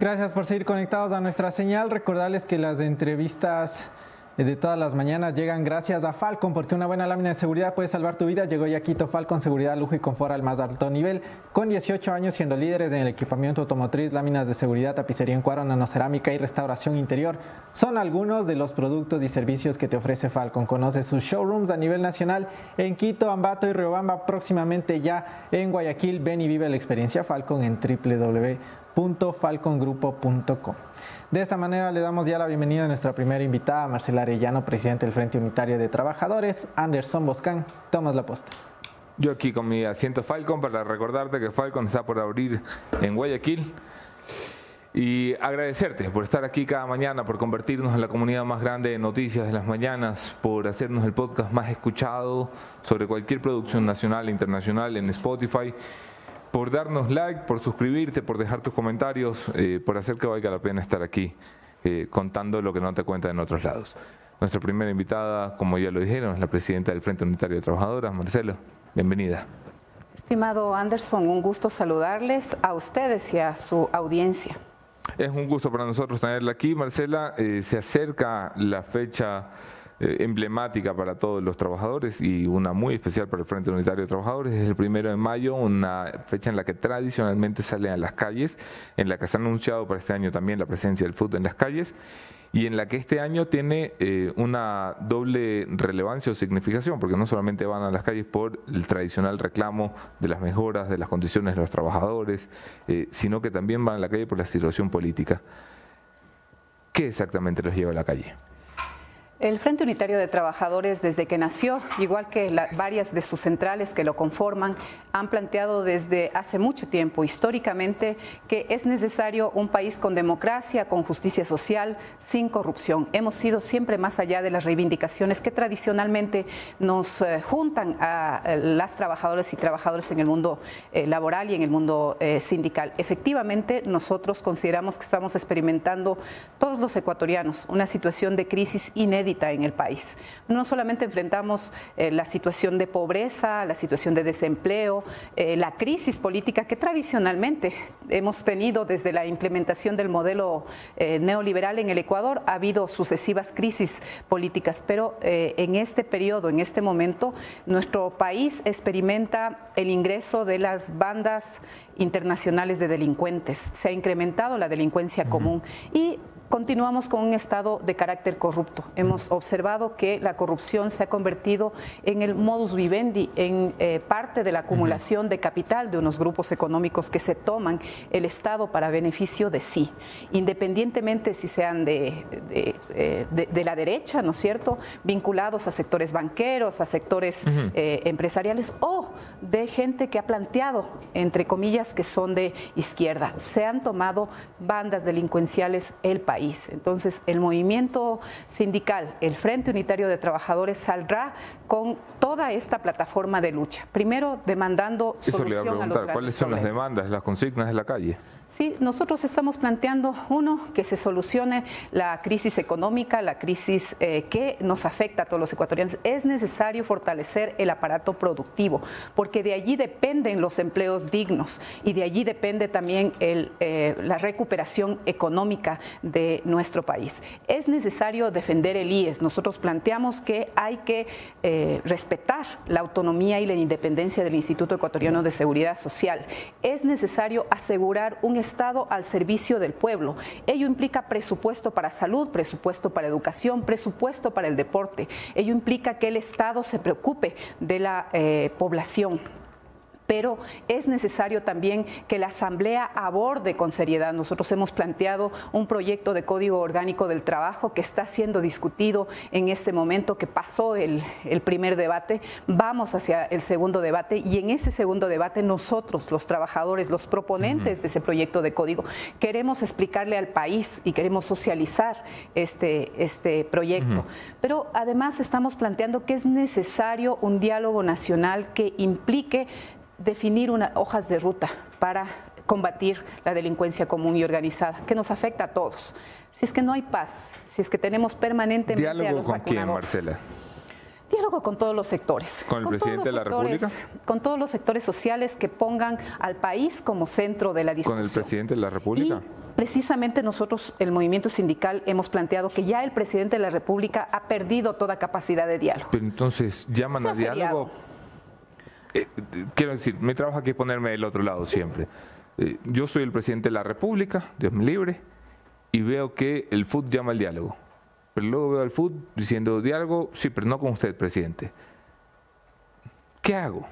Gracias por seguir conectados a nuestra señal. Recordarles que las entrevistas de todas las mañanas llegan gracias a Falcon, porque una buena lámina de seguridad puede salvar tu vida. Llegó ya Quito Falcon, seguridad, lujo y confort al más alto nivel. Con 18 años siendo líderes en el equipamiento automotriz, láminas de seguridad, tapicería en cuadro, nanocerámica y restauración interior. Son algunos de los productos y servicios que te ofrece Falcon. Conoce sus showrooms a nivel nacional en Quito, Ambato y Riobamba, próximamente ya en Guayaquil. Ven y vive la experiencia Falcon en www.falcongrupo.com. De esta manera le damos ya la bienvenida a nuestra primera invitada, Marcela Arellano, presidente del Frente Unitario de Trabajadores, Anderson Boscan. Tomas la posta. Yo aquí con mi asiento Falcon para recordarte que Falcon está por abrir en Guayaquil. Y agradecerte por estar aquí cada mañana, por convertirnos en la comunidad más grande de noticias de las mañanas, por hacernos el podcast más escuchado sobre cualquier producción nacional e internacional en Spotify por darnos like, por suscribirte, por dejar tus comentarios, eh, por hacer que valga la pena estar aquí eh, contando lo que no te cuentan en otros lados. Nuestra primera invitada, como ya lo dijeron, es la presidenta del Frente Unitario de Trabajadoras, Marcelo. Bienvenida. Estimado Anderson, un gusto saludarles a ustedes y a su audiencia. Es un gusto para nosotros tenerla aquí, Marcela. Eh, se acerca la fecha emblemática para todos los trabajadores y una muy especial para el Frente Unitario de Trabajadores. Es el primero de mayo, una fecha en la que tradicionalmente salen a las calles, en la que se ha anunciado para este año también la presencia del fútbol en las calles y en la que este año tiene eh, una doble relevancia o significación, porque no solamente van a las calles por el tradicional reclamo de las mejoras de las condiciones de los trabajadores, eh, sino que también van a la calle por la situación política. ¿Qué exactamente los lleva a la calle? El Frente Unitario de Trabajadores, desde que nació, igual que varias de sus centrales que lo conforman, han planteado desde hace mucho tiempo, históricamente, que es necesario un país con democracia, con justicia social, sin corrupción. Hemos sido siempre más allá de las reivindicaciones que tradicionalmente nos eh, juntan a eh, las trabajadoras y trabajadores en el mundo eh, laboral y en el mundo sindical. Efectivamente, nosotros consideramos que estamos experimentando todos los ecuatorianos una situación de crisis inédita en el país. No solamente enfrentamos eh, la situación de pobreza, la situación de desempleo, eh, la crisis política que tradicionalmente hemos tenido desde la implementación del modelo eh, neoliberal en el Ecuador, ha habido sucesivas crisis políticas, pero en este periodo, en este momento, nuestro país experimenta el ingreso de las bandas internacionales de delincuentes. Se ha incrementado la delincuencia común y continuamos con un estado de carácter corrupto. Hemos observado que la corrupción se ha convertido en el modus vivendi, en eh, parte de la acumulación de capital de unos grupos económicos que se toman el Estado para beneficio de sí, independientemente si sean de, de, la derecha, ¿no es cierto?, vinculados a sectores banqueros, a sectores eh, empresariales o de gente que ha planteado, entre comillas, que son de izquierda. Se han tomado bandas delincuenciales el país entonces, el movimiento sindical, el Frente Unitario de Trabajadores, saldrá con toda esta plataforma de lucha. Primero, demandando solución a, los ¿Cuáles son las demandas, las consignas de la calle? Sí, nosotros estamos planteando, uno, que se solucione la crisis económica, la crisis eh, que nos afecta a todos los ecuatorianos. Es necesario fortalecer el aparato productivo, porque de allí dependen los empleos dignos y de allí depende también eh, la recuperación económica de nuestro país. Es necesario defender el IES. Nosotros planteamos que hay que eh, respetar la autonomía y la independencia del Instituto Ecuatoriano de Seguridad Social. Es necesario asegurar un Estado al servicio del pueblo. Ello implica presupuesto para salud, presupuesto para educación, presupuesto para el deporte. Ello implica que el Estado se preocupe de la eh, población pero es necesario también que la Asamblea aborde con seriedad. Nosotros hemos planteado un proyecto de Código Orgánico del Trabajo que está siendo discutido en este momento, que pasó el, primer debate, vamos hacia el segundo debate y en ese segundo debate nosotros, los trabajadores, los proponentes de ese proyecto de código, queremos explicarle al país y queremos socializar este, este proyecto. Pero además estamos planteando que es necesario un diálogo nacional que implique definir unas hojas de ruta para combatir la delincuencia común y organizada, que nos afecta a todos. Si es que no hay paz, si es que tenemos permanentemente ¿Diálogo a los con quién, Marcela? Diálogo con todos los sectores. ¿Con el presidente de la República? Con todos los sectores sociales que pongan al país como centro de la discusión. ¿Con el presidente de la República? precisamente nosotros, el movimiento sindical, hemos planteado que ya el presidente de la República ha perdido toda capacidad de diálogo. Pero entonces, ¿llaman a diálogo? Eh, quiero decir, mi trabajo aquí es ponerme del otro lado siempre. Eh, yo soy el presidente de la República, Dios me libre, y veo que el FUT llama al diálogo. Pero luego veo al FUT diciendo diálogo, sí, pero no con usted, presidente. ¿Qué hago?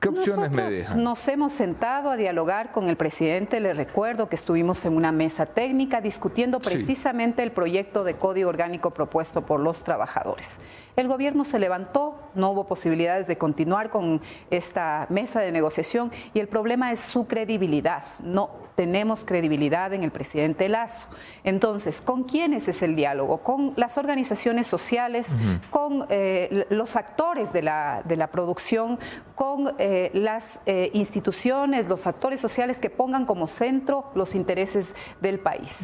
¿Qué opciones me dejan? Nos hemos sentado a dialogar con el presidente. Le recuerdo que estuvimos en una mesa técnica discutiendo precisamente el proyecto de código orgánico propuesto por los trabajadores. El gobierno se levantó, no hubo posibilidades de continuar con esta mesa de negociación y el problema es su credibilidad. No tenemos credibilidad en el presidente Lazo. Entonces, ¿con quiénes es el diálogo? Con las organizaciones sociales, con eh, los actores de la, de la producción, con eh, las eh, instituciones, los actores sociales que pongan como centro los intereses del país.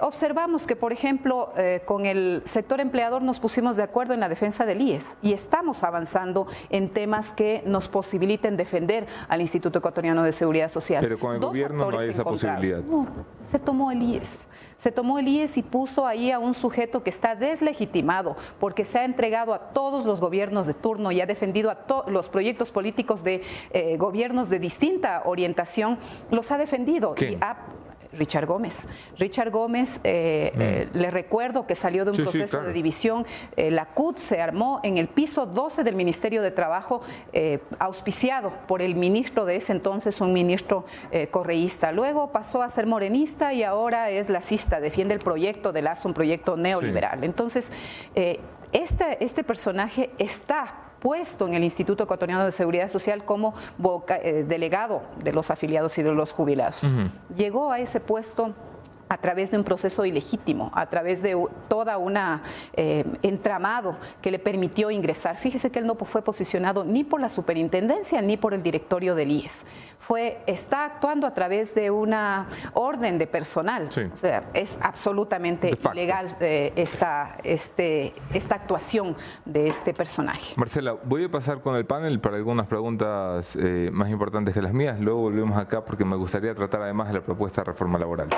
observamos que, por ejemplo, con el sector empleador nos pusimos de acuerdo en la defensa del IES y estamos avanzando en temas que nos posibiliten defender al Instituto Ecuatoriano de Seguridad Social. Pero con el gobierno esa posibilidad. se tomó el IES. Se tomó el IES y puso ahí a un sujeto que está deslegitimado porque se ha entregado a todos los gobiernos de turno y ha defendido a todos los proyectos políticos de eh, gobiernos de distinta orientación, los ha defendido y ha Richard Gómez. Richard Gómez, eh, mm. eh, le recuerdo que salió de un proceso de división. Eh, la CUT se armó en el piso 12 del Ministerio de Trabajo, auspiciado por el ministro de ese entonces, un ministro correísta. Luego pasó a ser morenista y ahora es lacista, defiende el proyecto de Lazo, un proyecto neoliberal. Entonces, este, este personaje está puesto en el Instituto Ecuatoriano de Seguridad Social como eh, delegado de los afiliados y de los jubilados. Llegó a ese puesto a través de un proceso ilegítimo, a través de toda una eh, entramado que le permitió ingresar. Fíjese que él no fue posicionado ni por la superintendencia ni por el directorio del IES. Fue, está actuando a través de una orden de personal. O sea, es absolutamente ilegal eh, esta, este, esta actuación de este personaje. Marcela, voy a pasar con el panel para algunas preguntas eh, más importantes que las mías. Luego volvemos acá porque me gustaría tratar además de la propuesta de reforma laboral.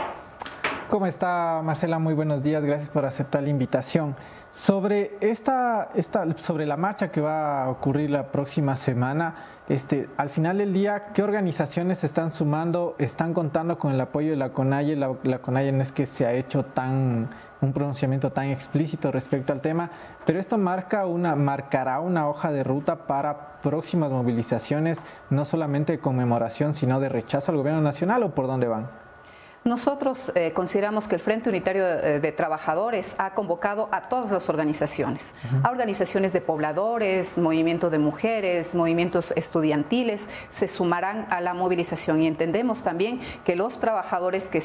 ¿Cómo está Marcela? Muy buenos días, gracias por aceptar la invitación. Sobre, esta, esta, sobre la marcha que va a ocurrir la próxima semana, este, al final del día, ¿qué organizaciones se están sumando? ¿Están contando con el apoyo de la CONAIE? La, la CONAIE no es que se ha hecho tan, un pronunciamiento tan explícito respecto al tema, pero esto marca una, marcará una hoja de ruta para próximas movilizaciones, no solamente de conmemoración, sino de rechazo al gobierno nacional o por dónde van? Nosotros eh, consideramos que el Frente Unitario eh, de, Trabajadores ha convocado a todas las organizaciones, a organizaciones de pobladores, movimiento de mujeres, movimientos estudiantiles, se sumarán a la movilización. Y entendemos también que los trabajadores que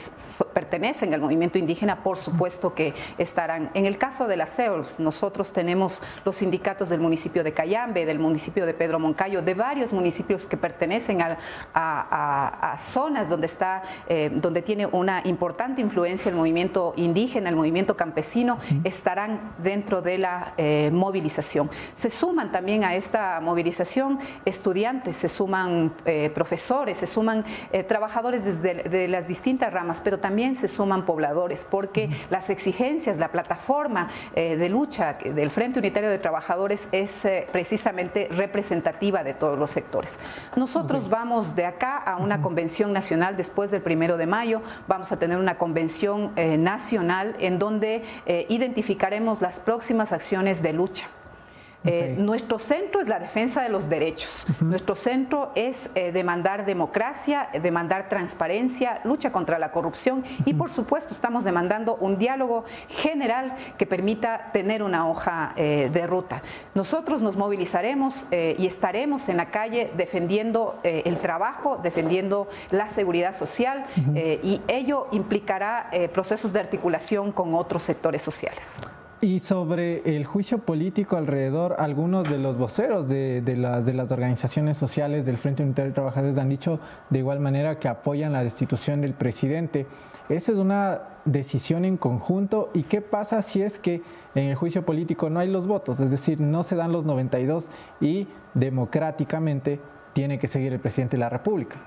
pertenecen al movimiento indígena, por supuesto que estarán. En el caso de las CEOLS, nosotros tenemos los sindicatos del municipio de Cayambe, del municipio de Pedro Moncayo, de varios municipios que pertenecen a, zonas donde está, eh, donde tiene una importante influencia el movimiento indígena, el movimiento campesino, estarán dentro de la eh, movilización. Se suman también a esta movilización estudiantes, se suman eh, profesores, se suman eh, trabajadores desde de las distintas ramas, pero también se suman pobladores, porque las exigencias, la plataforma de lucha del Frente Unitario de Trabajadores es precisamente representativa de todos los sectores. Nosotros vamos de acá a una convención nacional después del primero de mayo vamos a tener una convención eh, nacional en donde eh, identificaremos las próximas acciones de lucha. Eh, nuestro centro es la defensa de los derechos. Nuestro centro es eh, demandar democracia, demandar transparencia, lucha contra la corrupción y por supuesto estamos demandando un diálogo general que permita tener una hoja eh, de ruta. Nosotros nos movilizaremos y estaremos en la calle defendiendo el trabajo, defendiendo la seguridad social y ello implicará procesos de articulación con otros sectores sociales. Y sobre el juicio político alrededor, algunos de los voceros de, las, organizaciones sociales del Frente Unitario de Trabajadores han dicho de igual manera que apoyan la destitución del presidente. ¿Eso es una decisión en conjunto? ¿Y qué pasa si es que en el juicio político no hay los votos? Es decir, no se dan los 92 y democráticamente tiene que seguir el presidente de la República.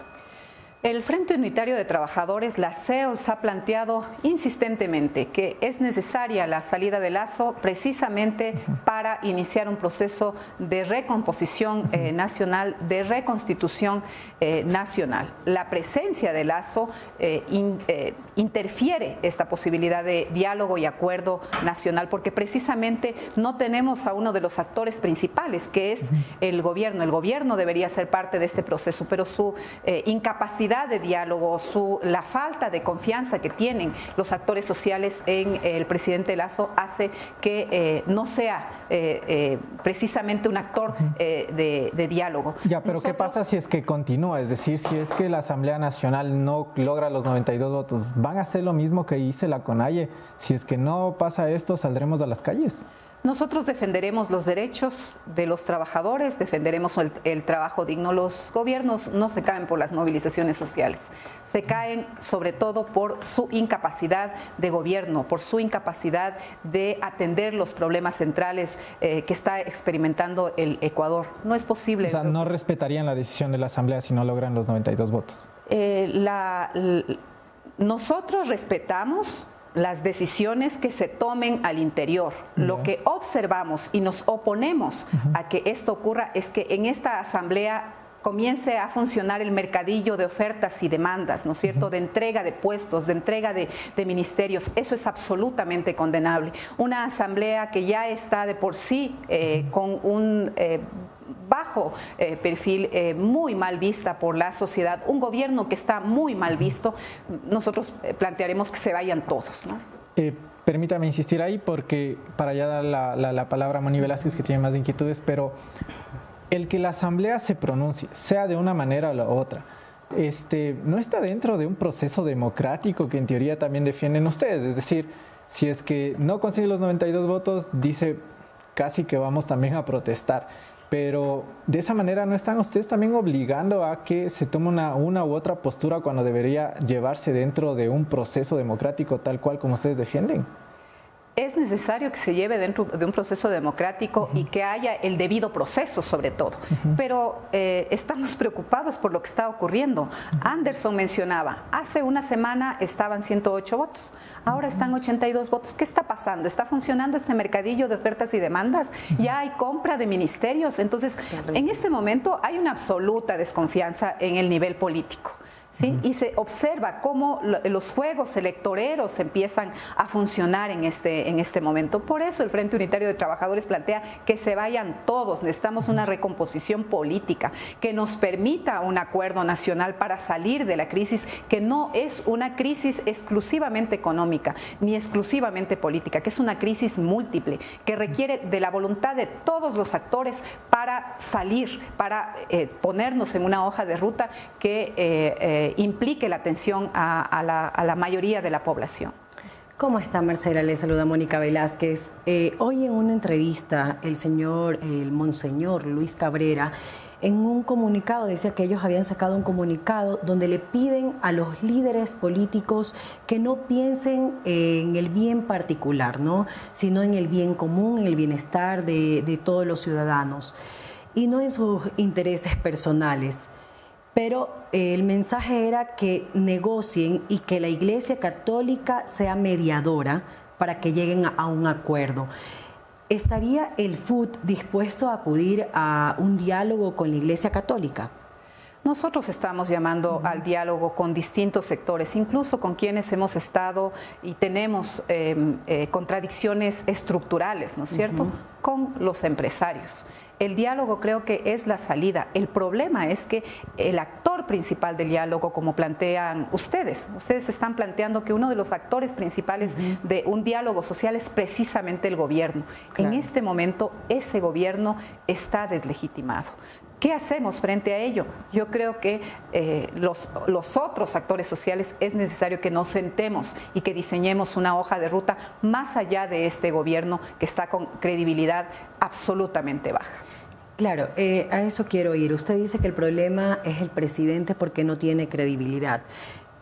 El Frente Unitario de Trabajadores, la CEOLS, ha planteado insistentemente que es necesaria la salida de Lazo precisamente para iniciar un proceso de recomposición eh, nacional, de reconstitución eh, nacional. La presencia de Lazo eh, interfiere esta posibilidad de diálogo y acuerdo nacional porque precisamente no tenemos a uno de los actores principales, que es el gobierno. El gobierno debería ser parte de este proceso, pero su incapacidad de diálogo, su, la falta de confianza que tienen los actores sociales en el presidente Lazo hace que eh, no sea eh, eh, precisamente un actor de, diálogo. Ya, pero ¿qué pasa si es que continúa? Es decir, si es que la Asamblea Nacional no logra los 92 votos, ¿van a hacer lo mismo que hice la CONAIE? Si es que no pasa esto, saldremos a las calles. Nosotros defenderemos los derechos de los trabajadores, defenderemos el, trabajo digno. Los gobiernos no se caen por las movilizaciones sociales, se caen sobre todo por su incapacidad de gobierno, por su incapacidad de atender los problemas centrales eh, que está experimentando el Ecuador. No es posible. O sea, no respetarían la decisión de la Asamblea si no logran los 92 votos. Eh, nosotros respetamos las decisiones que se tomen al interior. Lo que observamos y nos oponemos a que esto ocurra es que en esta asamblea comience a funcionar el mercadillo de ofertas y demandas, ¿no es cierto?, de entrega de puestos, de entrega de, ministerios. Eso es absolutamente condenable. Una asamblea que ya está de por sí eh, con un... Eh, bajo eh, perfil, eh, muy mal vista por la sociedad, un gobierno que está muy mal visto, nosotros eh, plantearemos que se vayan todos. ¿no? permítame insistir ahí porque para ya dar la, la, palabra a Moni Velázquez que tiene más inquietudes, pero el que la asamblea se pronuncie, sea de una manera o la otra, este, no está dentro de un proceso democrático que en teoría también defienden ustedes. Es decir, si es que no consigue los 92 votos, dice casi que vamos también a protestar. Pero de esa manera no están ustedes también obligando a que se tome una, una u otra postura cuando debería llevarse dentro de un proceso democrático tal cual como ustedes defienden es necesario que se lleve dentro de un proceso democrático y que haya el debido proceso sobre todo. Pero eh, estamos preocupados por lo que está ocurriendo. Anderson mencionaba, hace una semana estaban 108 votos, ahora están 82 votos. ¿Qué está pasando? ¿Está funcionando este mercadillo de ofertas y demandas? Ya hay compra de ministerios. Entonces, en este momento hay una absoluta desconfianza en el nivel político. ¿Sí? Y se observa cómo los juegos electoreros empiezan a funcionar en este, en este momento. Por eso el Frente Unitario de Trabajadores plantea que se vayan todos. Necesitamos una recomposición política que nos permita un acuerdo nacional para salir de la crisis, que no es una crisis exclusivamente económica ni exclusivamente política, que es una crisis múltiple, que requiere de la voluntad de todos los actores para salir, para eh, ponernos en una hoja de ruta que eh, eh, eh, implique la atención a, la, mayoría de la población. ¿Cómo está Marcela? Le saluda Mónica Velázquez. Eh, hoy en una entrevista, el señor, el monseñor Luis Cabrera, en un comunicado decía que ellos habían sacado un comunicado donde le piden a los líderes políticos que no piensen en el bien particular, ¿no? sino en el bien común, en el bienestar de, de todos los ciudadanos y no en sus intereses personales pero eh, el mensaje era que negocien y que la Iglesia Católica sea mediadora para que lleguen a un acuerdo. ¿Estaría el FUT dispuesto a acudir a un diálogo con la Iglesia Católica? Nosotros estamos llamando al diálogo con distintos sectores, incluso con quienes hemos estado y tenemos em, eh, contradicciones estructurales, ¿no es cierto? Con los empresarios el diálogo creo que es la salida. El problema es que el actor principal del diálogo, como plantean ustedes, ustedes están planteando que uno de los actores principales de un diálogo social es precisamente el gobierno. En este momento ese gobierno está deslegitimado. ¿Qué hacemos frente a ello? Yo creo que eh, los, otros actores sociales es necesario que nos sentemos y que diseñemos una hoja de ruta más allá de este gobierno que está con credibilidad absolutamente baja. Claro, eh, a eso quiero ir. Usted dice que el problema es el presidente porque no tiene credibilidad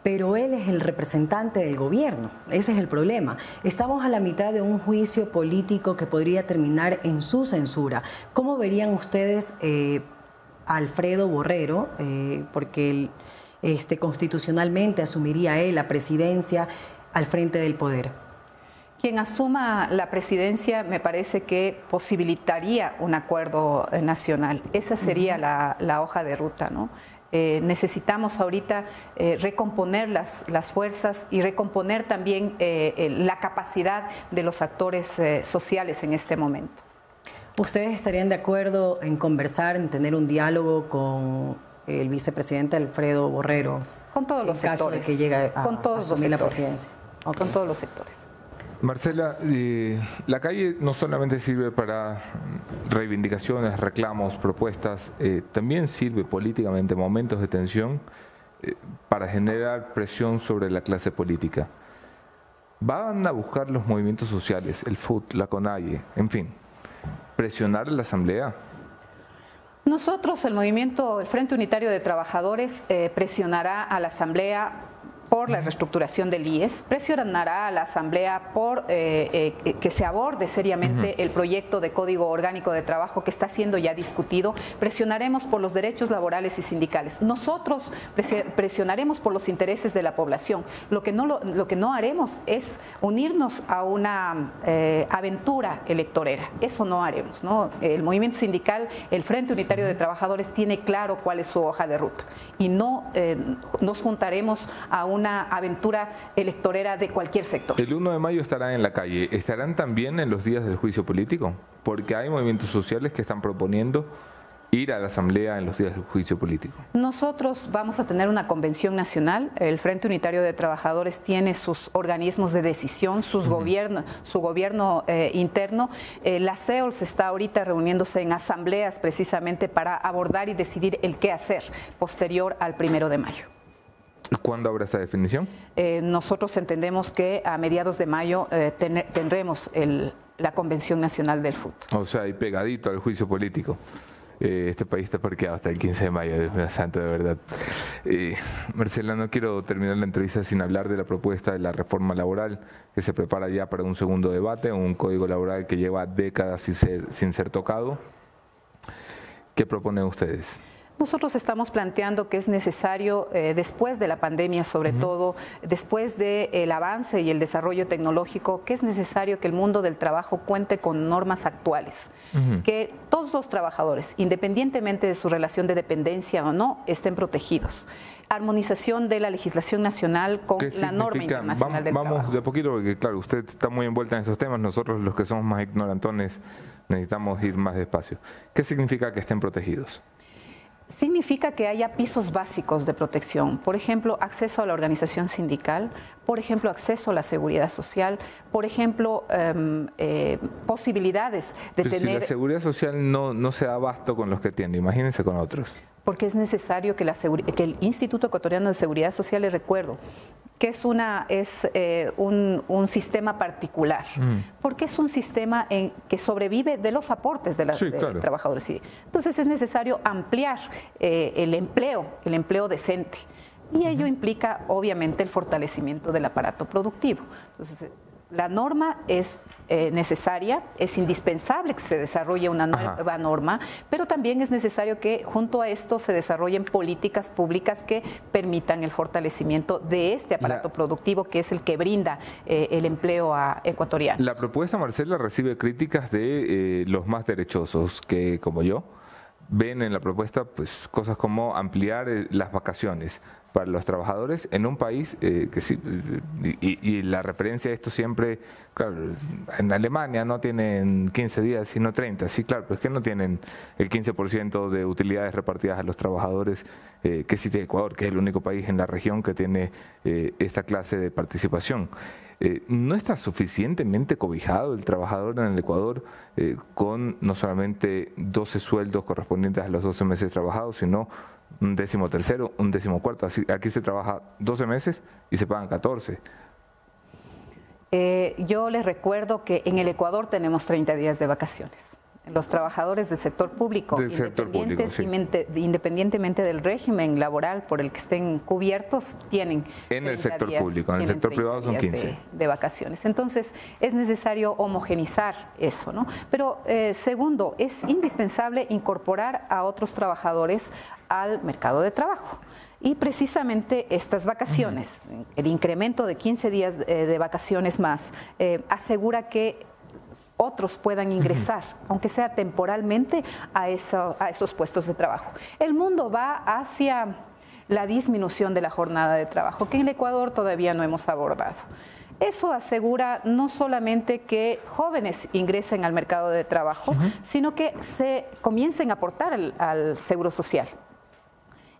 pero él es el representante del gobierno. Ese es el problema. Estamos a la mitad de un juicio político que podría terminar en su censura. ¿Cómo verían ustedes eh, Alfredo Borrero? Eh, porque este, constitucionalmente asumiría él la presidencia al frente del poder? Quien asuma la presidencia me parece que posibilitaría un acuerdo eh, nacional. Esa sería la, hoja de ruta, ¿no? Eh, necesitamos ahorita eh, recomponer las, las, fuerzas y recomponer también la capacidad de los actores sociales en este momento. ¿Ustedes estarían de acuerdo en conversar, en tener un diálogo con el vicepresidente Alfredo Borrero? Con todos los caso sectores. De que llegue a, con todos asumir los la presidencia. Con todos los sectores. Marcela, eh, la calle no solamente sirve para reivindicaciones, reclamos, propuestas, eh, también sirve políticamente momentos de tensión eh, para generar presión sobre la clase política. Van a buscar los movimientos sociales, el FUT, la CONAIE, en fin, presionar a la Asamblea. Nosotros, el movimiento, el Frente Unitario de Trabajadores, presionará a la Asamblea por la reestructuración del IES, presionará a la Asamblea por eh, eh, que se aborde seriamente el proyecto de Código Orgánico de Trabajo que está siendo ya discutido, presionaremos por los derechos laborales y sindicales. Nosotros presionaremos por los intereses de la población. Lo que no, lo, que no haremos es unirnos a una eh, aventura electorera. Eso no haremos. ¿no? El movimiento sindical, el Frente Unitario de Trabajadores, tiene claro cuál es su hoja de ruta y no nos juntaremos a un una aventura electorera de cualquier sector. El 1 de mayo estarán en la calle. ¿Estarán también en los días del juicio político? Porque hay movimientos sociales que están proponiendo ir a la Asamblea en los días del juicio político? Nosotros vamos a tener una convención nacional. El Frente Unitario de Trabajadores tiene sus organismos de decisión, sus su gobierno eh, interno. Eh, la CEOLS está ahorita reuniéndose en asambleas precisamente para abordar y decidir el qué hacer posterior al primero de mayo. ¿Cuándo habrá esta definición? Eh, nosotros entendemos que a mediados de mayo eh, tendremos la Convención Nacional del FUT. O sea, y pegadito al juicio político. Eh, este país está parqueado hasta el 15 de mayo, Dios mío santo, de verdad. Marcela, no quiero terminar la entrevista sin hablar de la propuesta de la reforma laboral que se prepara ya para un segundo debate, un código laboral que lleva décadas sin ser, sin ser tocado. ¿Qué proponen ustedes? Nosotros estamos planteando que es necesario, eh, después de la pandemia sobre todo, después del avance y el desarrollo tecnológico, que es necesario que el mundo del trabajo cuente con normas actuales, que todos los trabajadores, independientemente de su relación de dependencia o no, estén protegidos. Armonización de la legislación nacional con la norma internacional vamos, del trabajo. Vamos de poquito, porque claro, usted está muy envuelta en esos temas, nosotros los que somos más ignorantones necesitamos ir más despacio. ¿Qué significa que estén protegidos? Significa que haya pisos básicos de protección, por ejemplo, acceso a la organización sindical, por ejemplo, acceso a la seguridad social, por ejemplo, em, eh, posibilidades de tener... Si la seguridad social no, no se da abasto con los que tiene, imagínense con otros porque es necesario que, la, que, el Instituto Ecuatoriano de Seguridad Social, le recuerdo, que es, una, es eh, un, sistema particular, mm. porque es un sistema en, que sobrevive de los aportes de, los trabajadores. Entonces es necesario ampliar eh, el empleo, el empleo decente. Y ello implica, obviamente, el fortalecimiento del aparato productivo. Entonces, la norma es eh, necesaria, es indispensable que se desarrolle una nueva norma, pero también es necesario que junto a esto se desarrollen políticas públicas que permitan el fortalecimiento de este aparato productivo que es el que brinda eh, el empleo a ecuatorianos. La propuesta, Marcela, recibe críticas de eh, los más derechosos, que como yo, ven en la propuesta pues cosas como ampliar las vacaciones, para los trabajadores en un país eh, que sí, y, la referencia a esto siempre, claro, en Alemania no tienen 15 días, sino 30, sí, claro, pues que no tienen el 15% de utilidades repartidas a los trabajadores, eh, que sí tiene Ecuador, que es el único país en la región que tiene eh, esta clase de participación. ¿No está suficientemente cobijado el trabajador en el Ecuador con no solamente 12 sueldos correspondientes a los 12 meses trabajados, sino un décimo tercero, un décimo cuarto. Así, aquí se trabaja 12 meses y se pagan 14. Eh, yo les recuerdo que en el Ecuador tenemos 30 días de vacaciones. los trabajadores del sector público, Del sector público, sí. independientemente, del régimen laboral por el que estén cubiertos, tienen En el 30 sector días- público, en el sector 30 privado son días 15. De, de vacaciones. Entonces, es necesario homogenizar eso, ¿no? Pero, eh, segundo, es indispensable incorporar a otros trabajadores al mercado de trabajo. Y precisamente estas vacaciones, el incremento de 15 días eh, de vacaciones más, eh, asegura que otros puedan ingresar, aunque sea temporalmente, a, eso- a esos puestos de trabajo. El mundo va hacia la disminución de la jornada de trabajo, que en el Ecuador todavía no hemos abordado. Eso asegura no solamente que jóvenes ingresen al mercado de trabajo, sino que se comiencen a aportar al, al seguro social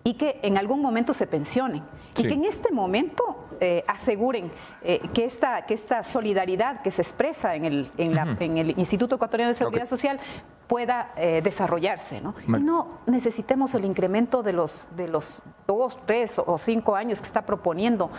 y que en algún momento se pensionen Sí. y que en este momento eh, aseguren eh, que, esta, que esta solidaridad que se expresa en el, en la- en el Instituto Ecuatoriano de Seguridad. Social pueda eh, desarrollarse. ¿no? Y no necesitemos el incremento de los, de los dos, tres o cinco años que está proponiendo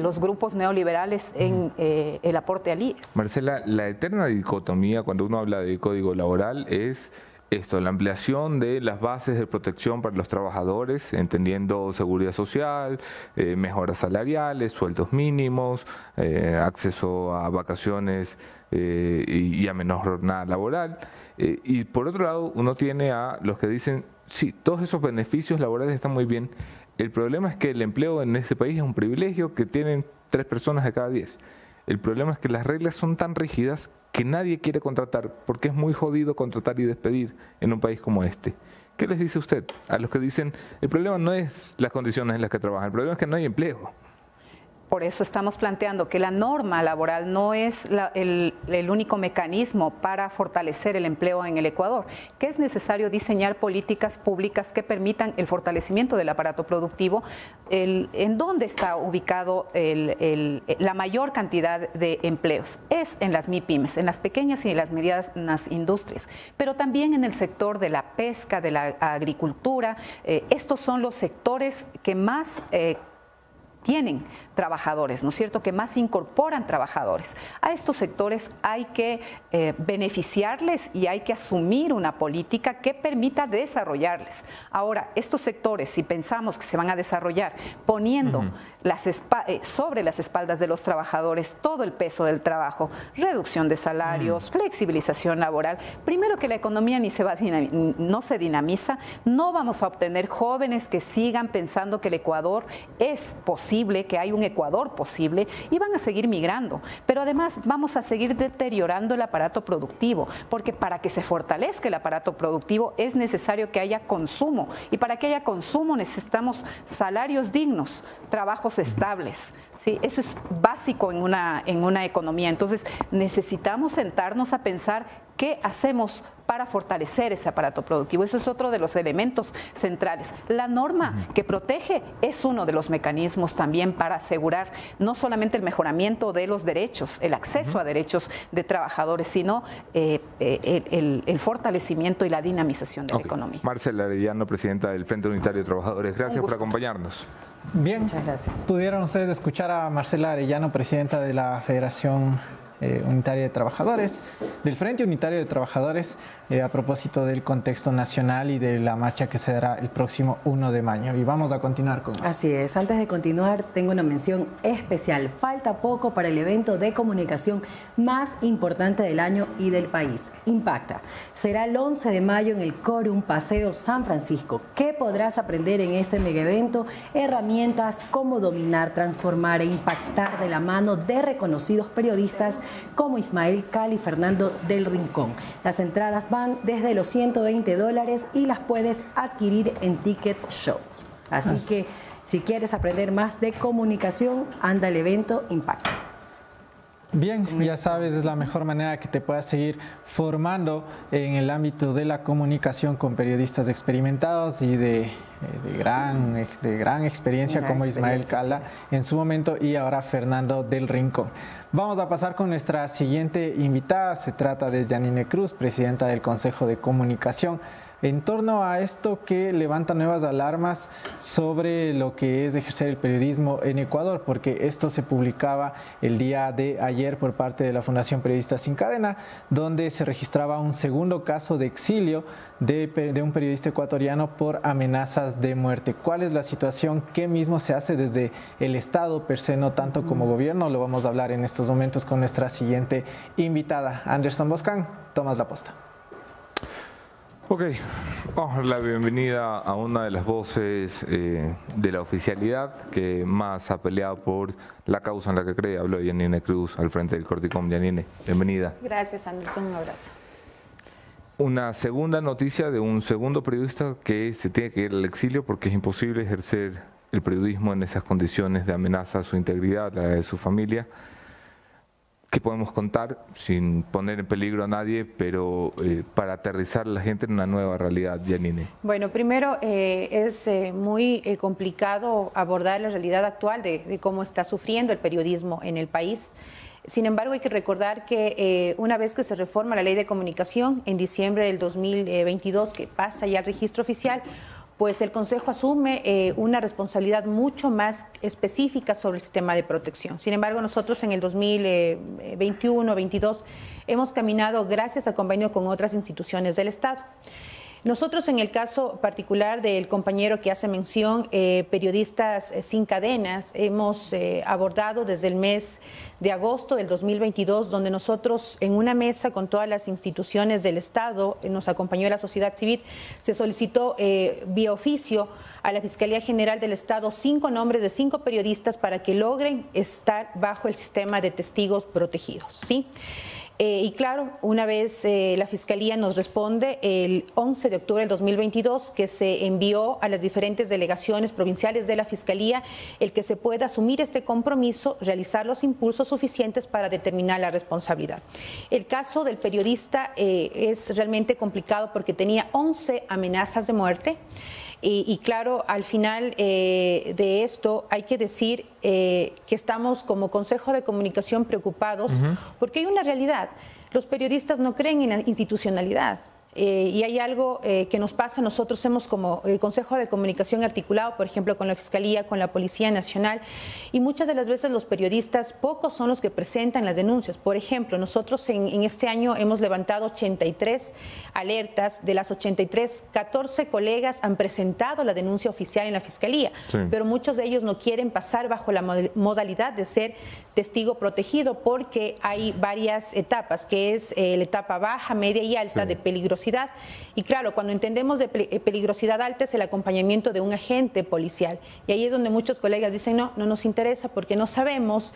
los grupos neoliberales en el aporte al IES. Marcela, la eterna dicotomía cuando uno habla de código laboral es esto, la ampliación de las bases de protección para los trabajadores, entendiendo seguridad social, eh, mejoras salariales, sueldos mínimos, eh, acceso a vacaciones eh, y, y a menor jornada laboral. Y por otro lado, uno tiene a los que dicen, sí, todos esos beneficios laborales están muy bien. El problema es que el empleo en este país es un privilegio que tienen tres personas de cada diez. El problema es que las reglas son tan rígidas que nadie quiere contratar porque es muy jodido contratar y despedir en un país como este. ¿Qué les dice usted a los que dicen, el problema no es las condiciones en las que trabajan, el problema es que no hay empleo? Por eso estamos planteando que la norma laboral no es la- el, único mecanismo para fortalecer el empleo en el Ecuador, que es necesario diseñar políticas públicas que permitan el fortalecimiento del aparato productivo, en dónde está ubicado la mayor cantidad de empleos. Es en las MIPIMES, en las pequeñas y en las medianas industrias, pero también en el sector de la pesca, de la agricultura. Eh, estos son los sectores que más... eh, tienen trabajadores, ¿no es cierto?, que más incorporan trabajadores. A estos sectores hay que eh, beneficiarles y hay que asumir una política que permita desarrollarles. Ahora, estos sectores, si pensamos que se van a desarrollar poniendo eh, sobre las espaldas de los trabajadores todo el peso del trabajo, reducción de salarios, flexibilización laboral, primero que la economía ni se va no se dinamiza, no vamos a obtener jóvenes que sigan pensando que el Ecuador es posible, que hay un Ecuador posible y van a seguir migrando. Pero además vamos a seguir deteriorando el aparato productivo, porque para que se fortalezca el aparato productivo es necesario que haya consumo. Y para que haya consumo necesitamos salarios dignos, trabajos estables. ¿sí? Eso es básico en una, en una economía. Entonces necesitamos sentarnos a pensar qué hacemos para fortalecer ese aparato productivo. Eso es otro de los elementos centrales. La norma que protege es uno de los mecanismos también para asegurar no solamente el mejoramiento de los derechos, el acceso a derechos de trabajadores, sino eh, eh, el, fortalecimiento y la dinamización de la economía. Marcela Arellano, presidenta del Frente Unitario de Trabajadores, gracias por acompañarnos. Bien, Muchas gracias. pudieron ustedes escuchar a Marcela Arellano, presidenta de la Federación eh, Unitaria de Trabajadores, del Frente Unitario de Trabajadores, eh, a propósito del contexto nacional y de la marcha que se dará el próximo 1 de mayo. Y vamos a continuar con más. Así es, antes de continuar tengo una mención especial. Falta poco para el evento de comunicación más importante del año y del país, Impacta. Será el 11 de mayo en el Corum Paseo San Francisco. ¿Qué podrás aprender en este mega evento? Herramientas, cómo dominar, transformar e impactar de la mano de reconocidos periodistas como Ismael Cali Fernando del Rincón. Las entradas van desde los 120 dólares y las puedes adquirir en Ticket Show. Así que si quieres aprender más de comunicación, anda al evento Impacta. Bien, ya sabes, es la mejor manera que te puedas seguir formando en el ámbito de la comunicación con periodistas experimentados y de, eh, de gran, de gran experiencia Gran como Ismael experiencia, Cala en su momento y ahora Fernando del Rincón. Vamos a pasar con nuestra siguiente invitada. Se trata de Janine Cruz, presidenta del Consejo de Comunicación. En torno a esto que levanta nuevas alarmas sobre lo que es ejercer el periodismo en Ecuador, porque esto se publicaba el día de ayer por parte de la Fundación Periodistas Sin Cadena, donde se registraba un segundo caso de exilio de, de un periodista ecuatoriano por amenazas de muerte. ¿Cuál es la situación? ¿Qué mismo se hace desde el Estado per se, no tanto como gobierno? Lo vamos a hablar en estos momentos con nuestra siguiente invitada, Anderson Boscan. Tomas la posta. Ok, vamos a dar la bienvenida a una de las voces eh, de la oficialidad que más ha peleado por la causa en la que cree. Habló Yanine Cruz al frente del Corticom. Yanine, bienvenida. Gracias, Anderson. Un abrazo. Una segunda noticia de un segundo periodista que se tiene que ir al exilio porque es imposible ejercer el periodismo en esas condiciones de amenaza a su integridad, la de su familia. ¿Qué podemos contar sin poner en peligro a nadie, pero eh, para aterrizar a la gente en una nueva realidad, Janine? Bueno, primero eh, es eh, muy complicado abordar la realidad actual de, cómo está sufriendo el periodismo en el país. Sin embargo, hay que recordar que una vez que se reforma la ley de comunicación en diciembre del 2022, que pasa ya al registro oficial, pues el Consejo asume eh, una responsabilidad mucho más específica sobre el sistema de protección. Sin embargo, nosotros en el 2021-22 hemos caminado gracias a convenio con otras instituciones del Estado. Nosotros en el caso particular del compañero que hace mención, eh, Periodistas eh, Sin Cadenas, hemos eh, abordado desde el mes de agosto del 2022, donde nosotros en una mesa con todas las instituciones del Estado, eh, nos acompañó la sociedad civil, se solicitó vía oficio a la Fiscalía General del Estado cinco nombres de cinco periodistas para que logren estar bajo el sistema de testigos protegidos. ¿sí? Eh, y claro, una vez eh, la Fiscalía nos responde el 11 de octubre del 2022 que se envió a las diferentes delegaciones provinciales de la Fiscalía el que se pueda asumir este compromiso, realizar los impulsos suficientes para determinar la responsabilidad. El caso del periodista eh, es realmente complicado porque tenía 11 amenazas de muerte. Y, y, claro, al final eh, de esto hay que decir eh, que estamos como Consejo de Comunicación preocupados uh -huh. porque hay una realidad. Los periodistas no creen en la institucionalidad. Eh, y hay algo eh, que nos pasa, nosotros hemos como el Consejo de Comunicación articulado, por ejemplo, con la Fiscalía, con la Policía Nacional, y muchas de las veces los periodistas, pocos son los que presentan las denuncias. Por ejemplo, nosotros en, en este año hemos levantado 83 alertas, de las 83, 14 colegas han presentado la denuncia oficial en la Fiscalía, sí. pero muchos de ellos no quieren pasar bajo la modalidad de ser testigo protegido porque hay varias etapas, que es eh, la etapa baja, media y alta sí. de peligrosidad y claro, cuando entendemos de peligrosidad alta es el acompañamiento de un agente policial. Y ahí es donde muchos colegas dicen, no, no nos interesa porque no sabemos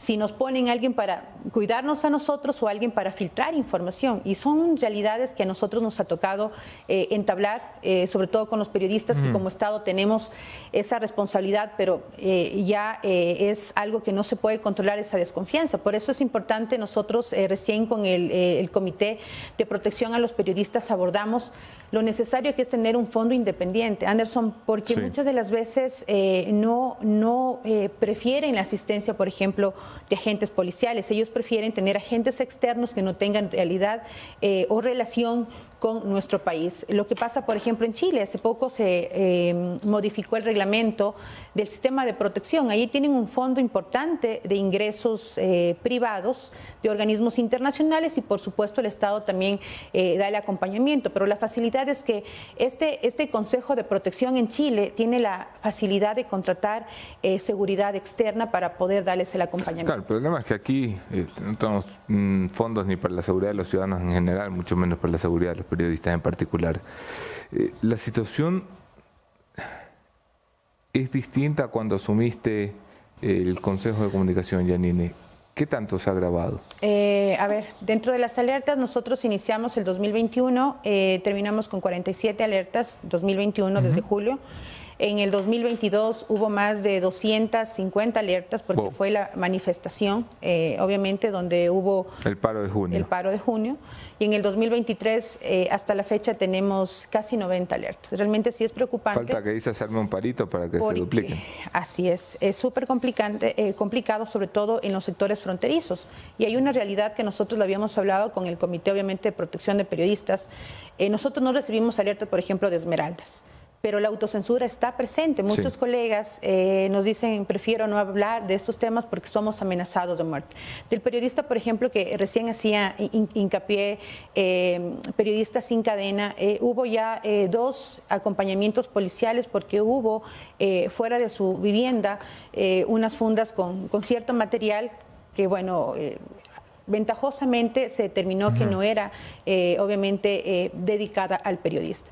si nos ponen alguien para cuidarnos a nosotros o alguien para filtrar información. Y son realidades que a nosotros nos ha tocado eh, entablar, eh, sobre todo con los periodistas, mm. que como Estado tenemos esa responsabilidad, pero eh, ya es algo que no se puede controlar esa desconfianza. Por eso es importante nosotros recién con el, el, Comité de Protección a los Periodistas abordamos lo necesario que es tener un fondo independiente, Anderson, porque sí. muchas de las veces no, no prefieren la asistencia, por ejemplo, de agentes policiales. Ellos prefieren tener agentes externos que no tengan realidad eh, o relación con nuestro país. Lo que pasa, por ejemplo, en Chile, hace poco se eh, modificó el reglamento del sistema de protección. Allí tienen un fondo importante de ingresos eh, privados de organismos internacionales y, por supuesto, el Estado también eh, da el acompañamiento. Pero la facilidad es que este, este Consejo de Protección en Chile tiene la facilidad de contratar eh, seguridad externa para poder darles el acompañamiento. Claro, el problema es que aquí eh, no tenemos mm, fondos ni para la seguridad de los ciudadanos en general, mucho menos para la seguridad de los periodistas en particular. Eh, la situación es distinta cuando asumiste el Consejo de Comunicación, Yanine. ¿Qué tanto se ha agravado? Eh, a ver, dentro de las alertas, nosotros iniciamos el 2021, eh, terminamos con 47 alertas, 2021 uh -huh. desde julio. En el 2022 hubo más de 250 alertas porque fue la manifestación, eh, obviamente, donde hubo... El paro de junio. El paro de junio. Y en el 2023, eh, hasta la fecha, tenemos casi 90 alertas. Realmente sí es preocupante. Falta que dice hacerme un parito para que se dupliquen. Así es. Es súper eh, complicado, sobre todo en los sectores fronterizos. Y hay una realidad que nosotros lo habíamos hablado con el Comité, obviamente, de Protección de Periodistas. nosotros no recibimos alertas, por ejemplo, de Esmeraldas pero la autocensura está presente. Muchos colegas eh, nos dicen, prefiero no hablar de estos temas porque somos amenazados de muerte. Del periodista, por ejemplo, que recién hacía hincapié, eh, periodista sin cadena, eh, hubo ya dos acompañamientos policiales porque hubo fuera de su vivienda unas fundas con, cierto material que, bueno, ventajosamente se determinó que no era obviamente dedicada al periodista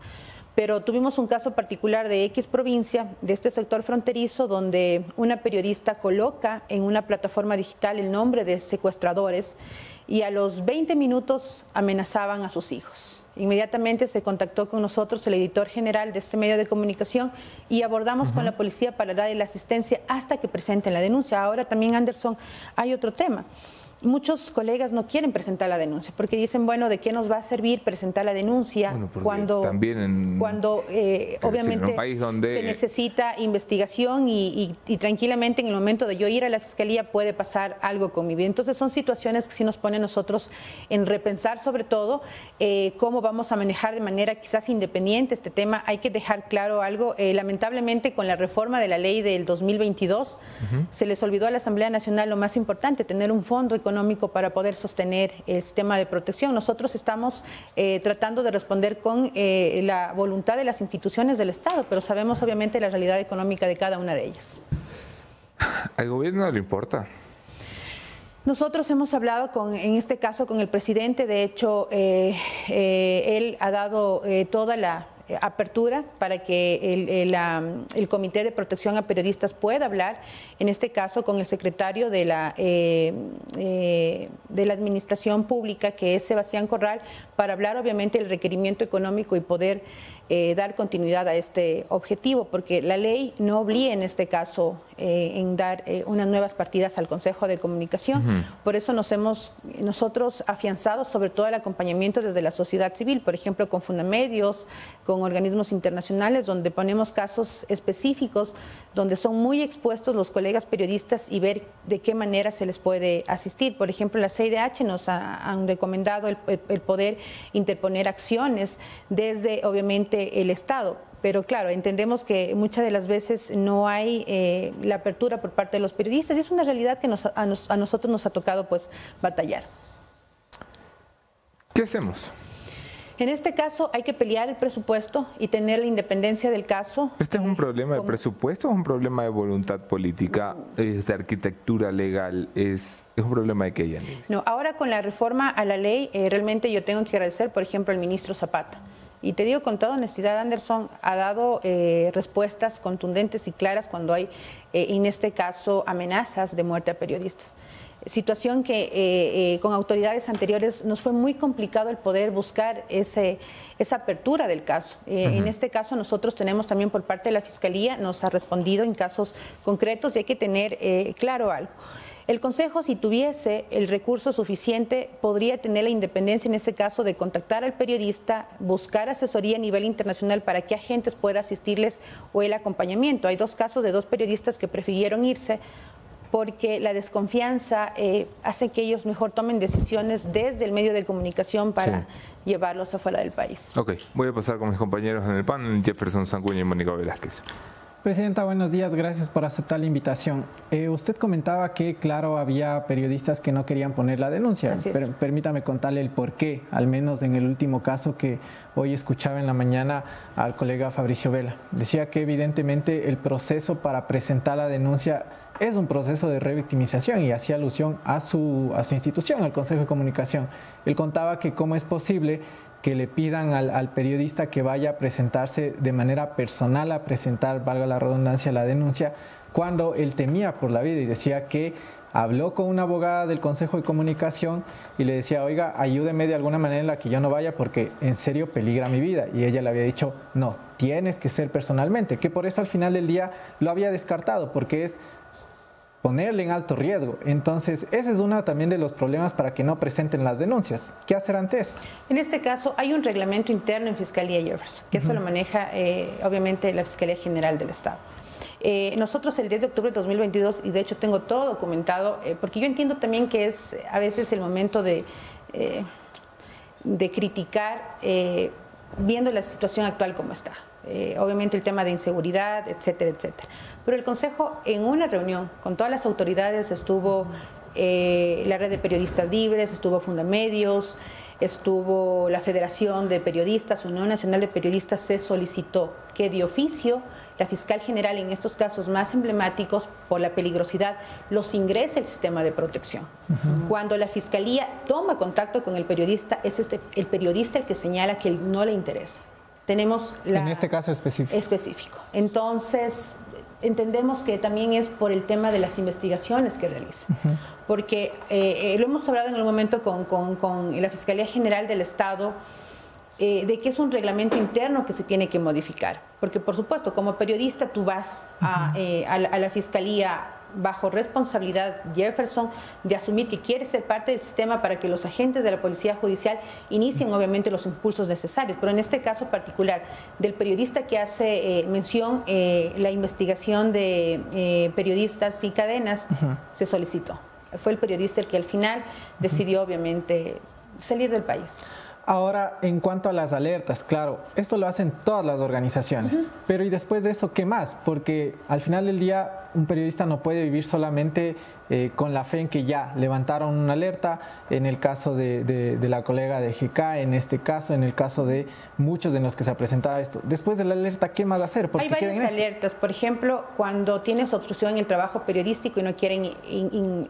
pero tuvimos un caso particular de X provincia, de este sector fronterizo, donde una periodista coloca en una plataforma digital el nombre de secuestradores y a los 20 minutos amenazaban a sus hijos. Inmediatamente se contactó con nosotros el editor general de este medio de comunicación y abordamos con la policía para darle la asistencia hasta que presenten la denuncia. Ahora también, Anderson, hay otro tema muchos colegas no quieren presentar la denuncia porque dicen, bueno, ¿de qué nos va a servir presentar la denuncia cuando, cuando eh, obviamente se necesita investigación y, tranquilamente en el momento de yo ir a la fiscalía puede pasar algo con mi vida? Entonces son situaciones que sí nos ponen nosotros en repensar sobre todo eh, cómo vamos a manejar de manera quizás independiente este tema. Hay que dejar claro algo, eh, lamentablemente con la reforma de la ley del 2022 se les olvidó a la Asamblea Nacional lo más importante, tener un fondo económico para poder sostener el sistema de protección. Nosotros estamos eh, tratando de responder con eh, la voluntad de las instituciones del Estado, pero sabemos obviamente la realidad económica de cada una de ellas. ¿Al gobierno no le importa? Nosotros hemos hablado con, en este caso con el presidente, de hecho, eh, él ha dado toda la apertura para que el, Comité de Protección a Periodistas pueda hablar, en este caso con el secretario de la, eh, eh, de la Administración Pública, que es Sebastián Corral, para hablar obviamente del requerimiento económico y poder eh, dar continuidad a este objetivo, porque la ley no obliga en este caso eh, en dar eh, unas nuevas partidas al Consejo de Comunicación. Por eso nos hemos nosotros afianzado sobre todo el acompañamiento desde la sociedad civil, por ejemplo, con Fundamedios, con organismos internacionales, donde ponemos casos específicos, donde son muy expuestos los colegas periodistas y ver de qué manera se les puede asistir. Por ejemplo, la CIDH nos han recomendado el poder interponer acciones desde, obviamente, el Estado. Pero claro, entendemos que muchas de las veces no hay eh, la apertura por parte de los periodistas y es una realidad que a, nosotros nos ha tocado pues batallar. ¿Qué hacemos? En este caso hay que pelear el presupuesto y tener la independencia del caso. ¿Este es un problema de presupuesto o es un problema de voluntad política, de arquitectura legal? ¿Es, es un problema de que No, ahora con la reforma a la ley, eh, realmente yo tengo que agradecer, por ejemplo, al ministro Zapata y te digo con toda honestidad, Anderson ha dado eh, respuestas contundentes y claras cuando hay, eh, en este caso, amenazas de muerte a periodistas. Situación que eh, con autoridades anteriores nos fue muy complicado el poder buscar ese, esa apertura del caso. En este caso nosotros tenemos también por parte de la Fiscalía, nos ha respondido en casos concretos y hay que tener claro algo. El Consejo, si tuviese el recurso suficiente, podría tener la independencia en ese caso de contactar al periodista, buscar asesoría a nivel internacional para que agentes puedan asistirles o el acompañamiento. Hay dos casos de dos periodistas que prefirieron irse porque la desconfianza eh, hace que ellos mejor tomen decisiones desde el medio de comunicación para llevarlos afuera del país. Ok, voy a pasar con mis compañeros en el panel, Jefferson Sancuña y Mónica Velázquez. Presidenta, buenos días. Gracias por aceptar la invitación. Eh, usted comentaba que, claro, había periodistas que no querían poner la denuncia. Permítame contarle el por qué, al menos en el último caso que hoy escuchaba en la mañana al colega Fabricio Vela. Decía que evidentemente el proceso para presentar la denuncia es un proceso de revictimización y hacía alusión a su, a su institución, al Consejo de Comunicación. Él contaba que cómo es posible que le pidan al, periodista que vaya a presentarse de manera personal a presentar, valga la redundancia, la denuncia, cuando él temía por la vida y decía que habló con una abogada del Consejo de Comunicación y le decía, oiga, ayúdeme de alguna manera en la que yo no vaya porque en serio peligra mi vida. Y ella le había dicho, no, tienes que ser personalmente, que por eso al final del día lo había descartado, porque es ponerle en alto riesgo. Entonces, ese es uno también de los problemas para que no presenten las denuncias. ¿Qué hacer ante eso? En este caso, hay un reglamento interno en Fiscalía Jefferson, que eso lo maneja eh, obviamente la Fiscalía General del Estado. Eh, nosotros el 10 de octubre de 2022, y de hecho tengo todo documentado, eh, porque yo entiendo también que es a veces el momento de, de criticar viendo la situación actual como está. Obviamente el tema de inseguridad, etcétera, etcétera. Pero el Consejo en una reunión con todas las autoridades estuvo eh, la red de periodistas libres, estuvo Fundamedios, estuvo la Federación de Periodistas, Unión Nacional de Periodistas, se solicitó que de oficio la fiscal general en estos casos más emblemáticos por la peligrosidad los ingrese el sistema de protección. Cuando la fiscalía toma contacto con el periodista, es este, el periodista el que señala que no le interesa. Tenemos la, en este caso específico. Específico. Entonces, entendemos que también es por el tema de las investigaciones que realiza. Porque eh, eh, lo hemos hablado en algún momento con, la Fiscalía General del Estado, eh, de que es un reglamento interno que se tiene que modificar. Porque, por supuesto, como periodista tú vas a, a la Fiscalía bajo responsabilidad Jefferson de asumir que quiere ser parte del sistema para que los agentes de la Policía Judicial inicien obviamente los impulsos necesarios. Pero en este caso particular del periodista que hace eh, mención, eh, la investigación de eh, periodistas y cadenas se solicitó. Fue el periodista el que al final decidió obviamente salir del país. Ahora, en cuanto a las alertas, claro, esto lo hacen todas las organizaciones, pero ¿y después de eso qué más? Porque al final del día un periodista no puede vivir solamente eh, con la fe en que ya levantaron una alerta, en el caso de, la colega de GK, en este caso, en el caso de muchos de los que se ha presentado esto. Después de la alerta, ¿qué más hacer? Hay varias alertas, por ejemplo, cuando tienes obstrucción en el trabajo periodístico y no quieren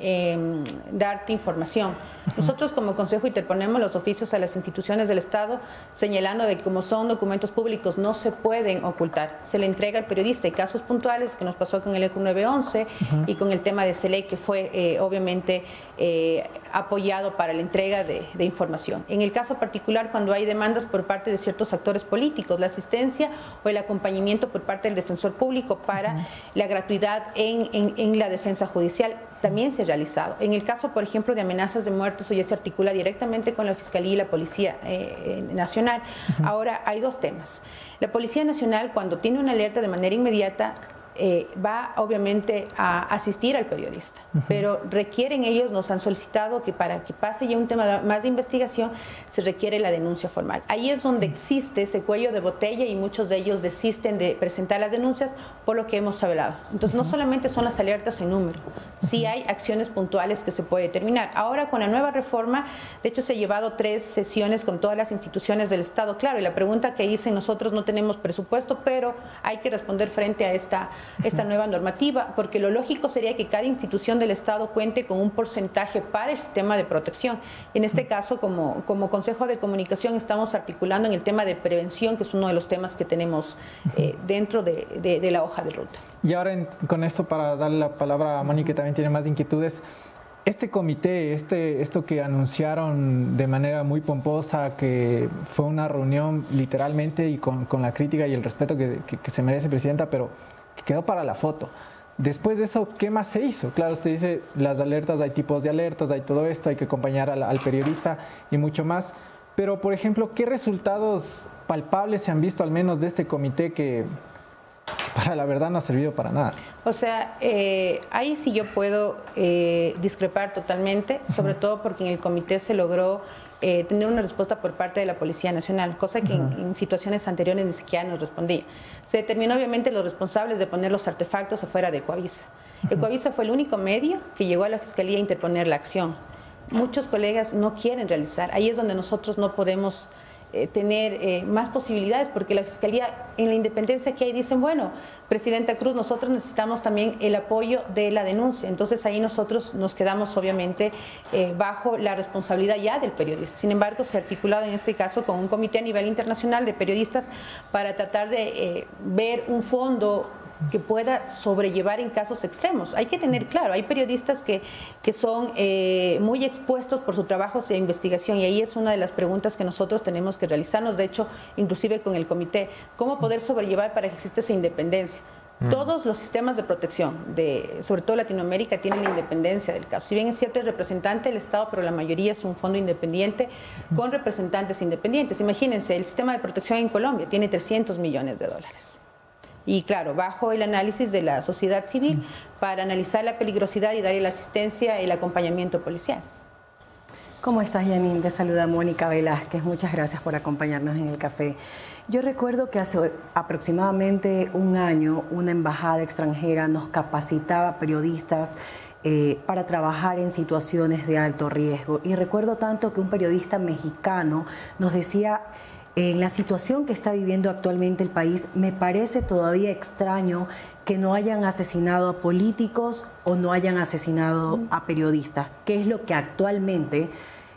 em, darte información. Nosotros como Consejo interponemos los oficios a las instituciones del Estado señalando de que como son documentos públicos no se pueden ocultar. Se le entrega al periodista. Hay casos puntuales que nos pasó con el ECU 911 y con el tema de SELEC que fue eh, obviamente eh, apoyado para la entrega de, información. En el caso particular, cuando hay demandas por parte de ciertos actores políticos, la asistencia o el acompañamiento por parte del defensor público para la gratuidad en, la defensa judicial también se ha realizado. En el caso, por ejemplo, de amenazas de muerte, eso ya se articula directamente con la Fiscalía y la Policía eh, Nacional. Ahora, hay dos temas. La Policía Nacional, cuando tiene una alerta de manera inmediata, eh, va obviamente a asistir al periodista, pero requieren ellos, nos han solicitado que para que pase ya un tema más de investigación se requiere la denuncia formal. Ahí es donde existe ese cuello de botella y muchos de ellos desisten de presentar las denuncias por lo que hemos hablado. Entonces no solamente son las alertas en número, sí hay acciones puntuales que se puede determinar. Ahora con la nueva reforma, de hecho se ha llevado tres sesiones con todas las instituciones del Estado, claro, y la pregunta que dicen nosotros no tenemos presupuesto, pero hay que responder frente a esta esta nueva normativa, porque lo lógico sería que cada institución del Estado cuente con un porcentaje para el sistema de protección. En este caso, como, como Consejo de Comunicación, estamos articulando en el tema de prevención, que es uno de los temas que tenemos eh, dentro de, la hoja de ruta. Y ahora con esto, para darle la palabra a Moni, que también tiene más inquietudes, este comité, este, esto que anunciaron de manera muy pomposa, que fue una reunión literalmente y con, la crítica y el respeto que, que se merece, Presidenta, pero quedó para la foto. Después de eso, ¿qué más se hizo? Claro, usted dice, las alertas, hay tipos de alertas, hay todo esto, hay que acompañar al, periodista y mucho más. Pero, por ejemplo, ¿qué resultados palpables se han visto al menos de este comité que para la verdad no ha servido para nada? O sea, eh, ahí sí yo puedo eh, discrepar totalmente, sobre todo porque en el comité se logró eh, tener una respuesta por parte de la Policía Nacional, cosa que en, situaciones anteriores ni siquiera nos respondía. Se determinó obviamente los responsables de poner los artefactos afuera de Coavisa. El Coavisa fue el único medio que llegó a la Fiscalía a interponer la acción. Muchos colegas no quieren realizar. Ahí es donde nosotros no podemos eh, tener eh, más posibilidades, porque la Fiscalía en la independencia que hay dicen, bueno, Presidenta Cruz, nosotros necesitamos también el apoyo de la denuncia. Entonces ahí nosotros nos quedamos obviamente eh, bajo la responsabilidad ya del periodista. Sin embargo, se ha articulado en este caso con un comité a nivel internacional de periodistas para tratar de ver un fondo que pueda sobrellevar en casos extremos. Hay que tener claro, hay periodistas que, que son eh, muy expuestos por su trabajo de investigación y ahí es una de las preguntas que nosotros tenemos que realizarnos, de hecho, inclusive con el comité, cómo poder sobrellevar para que exista esa independencia. Mm. Todos los sistemas de protección, de, sobre todo Latinoamérica, tienen independencia del caso. Si bien es cierto el representante del Estado, pero la mayoría es un fondo independiente con representantes independientes. Imagínense, el sistema de protección en Colombia tiene 300 millones de dólares. Y claro, bajo el análisis de la sociedad civil para analizar la peligrosidad y darle la asistencia y el acompañamiento policial. ¿Cómo estás, Yanin? Te saluda Mónica Velázquez. Muchas gracias por acompañarnos en el café. Yo recuerdo que hace aproximadamente un año una embajada extranjera nos capacitaba periodistas eh, para trabajar en situaciones de alto riesgo. Y recuerdo tanto que un periodista mexicano nos decía, en la situación que está viviendo actualmente el país, me parece todavía extraño que no hayan asesinado a políticos o no hayan asesinado a periodistas, que es lo que actualmente,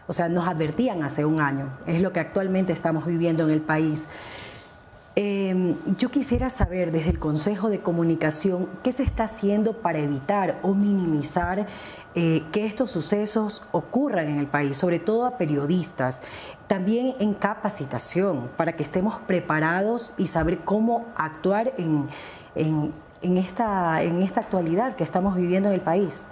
o sea, nos advertían hace un año, es lo que actualmente estamos viviendo en el país. Em, yo quisiera saber desde el Consejo de Comunicación qué se está haciendo para evitar o minimizar eh, que estos sucesos ocurran en el país, sobre todo a periodistas, también en capacitación, para que estemos preparados y saber cómo actuar en, en, esta, en esta actualidad que estamos viviendo en el país.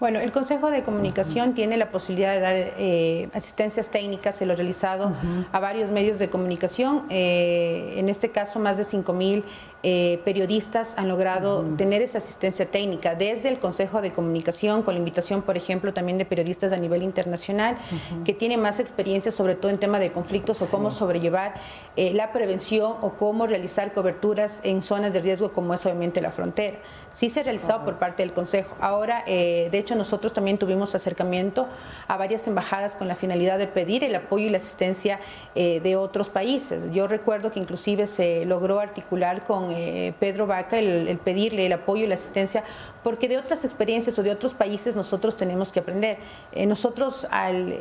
Bueno, el Consejo de Comunicación tiene la posibilidad de dar eh, asistencias técnicas, se lo ha realizado a varios medios de comunicación, eh, en este caso más de 5 mil eh, periodistas han logrado tener esa asistencia técnica desde el Consejo de Comunicación, con la invitación, por ejemplo, también de periodistas a nivel internacional, que tienen más experiencia, sobre todo en tema de conflictos o cómo sobrellevar la prevención o cómo realizar coberturas en zonas de riesgo como es obviamente la frontera. Sí se ha realizado por parte del Consejo. Ahora, de hecho, nosotros también tuvimos acercamiento a varias embajadas con la finalidad de pedir el apoyo y la asistencia eh, de otros países. Yo recuerdo que inclusive se logró articular con eh, Pedro Vaca el, pedirle el apoyo y la asistencia, porque de otras experiencias o de otros países nosotros tenemos que aprender. Eh, nosotros al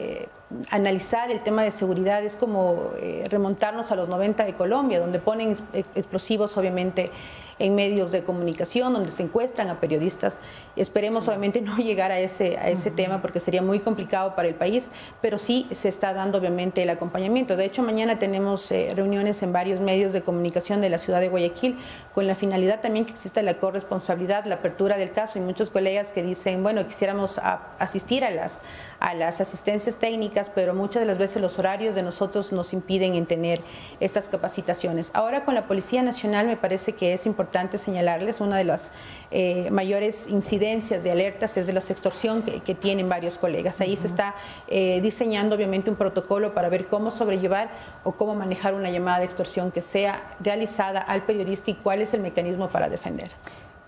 analizar el tema de seguridad es como remontarnos a los 90 de Colombia, donde ponen explosivos obviamente en medios de comunicación, donde se encuentran a periodistas. Esperemos obviamente no llegar a ese, a ese tema porque sería muy complicado para el país, pero sí se está dando obviamente el acompañamiento. De hecho, mañana tenemos eh, reuniones en varios medios de comunicación de la ciudad de Guayaquil con la finalidad también que exista la corresponsabilidad, la apertura del caso. Y muchos colegas que dicen, bueno, quisiéramos asistir a las, a las asistencias técnicas, pero muchas de las veces los horarios de nosotros nos impiden en tener estas capacitaciones. Ahora con la Policía Nacional me parece que es importante señalarles, una de las eh, mayores incidencias de alertas es de la extorsión que, tienen varios colegas. Ahí se está eh, diseñando obviamente un protocolo para ver cómo sobrellevar o cómo manejar una llamada de extorsión que sea realizada al periodista y cuál es el mecanismo para defender.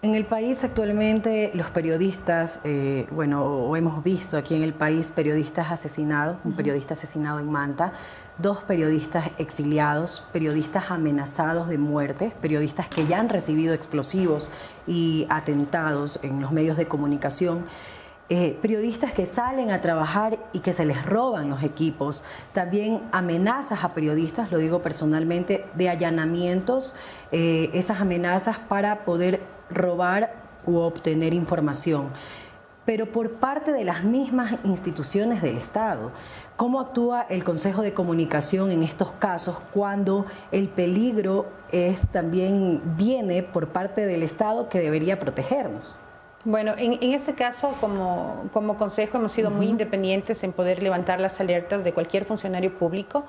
En el país actualmente los periodistas, eh, bueno, hemos visto aquí en el país periodistas asesinados, un periodista asesinado en Manta, dos periodistas exiliados, periodistas amenazados de muerte, periodistas que ya han recibido explosivos y atentados en los medios de comunicación. Eh, periodistas que salen a trabajar y que se les roban los equipos, también amenazas a periodistas, lo digo personalmente, de allanamientos, eh, esas amenazas para poder robar u obtener información pero por parte de las mismas instituciones del Estado. ¿Cómo actúa el Consejo de Comunicación en estos casos cuando el peligro es también viene por parte del Estado que debería protegernos? Bueno, en, en este caso, como, como consejo, hemos sido muy independientes en poder levantar las alertas de cualquier funcionario público.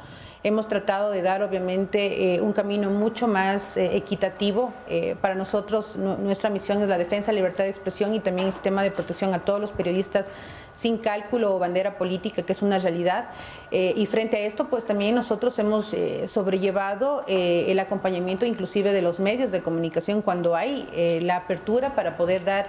Hemos tratado de dar, obviamente, eh, un camino mucho más eh, equitativo. Eh, para nosotros, nuestra misión es la defensa, libertad de expresión y también el sistema de protección a todos los periodistas sin cálculo o bandera política, que es una realidad. y frente a esto, pues también nosotros hemos sobrellevado el acompañamiento inclusive de los medios de comunicación cuando hay la apertura para poder dar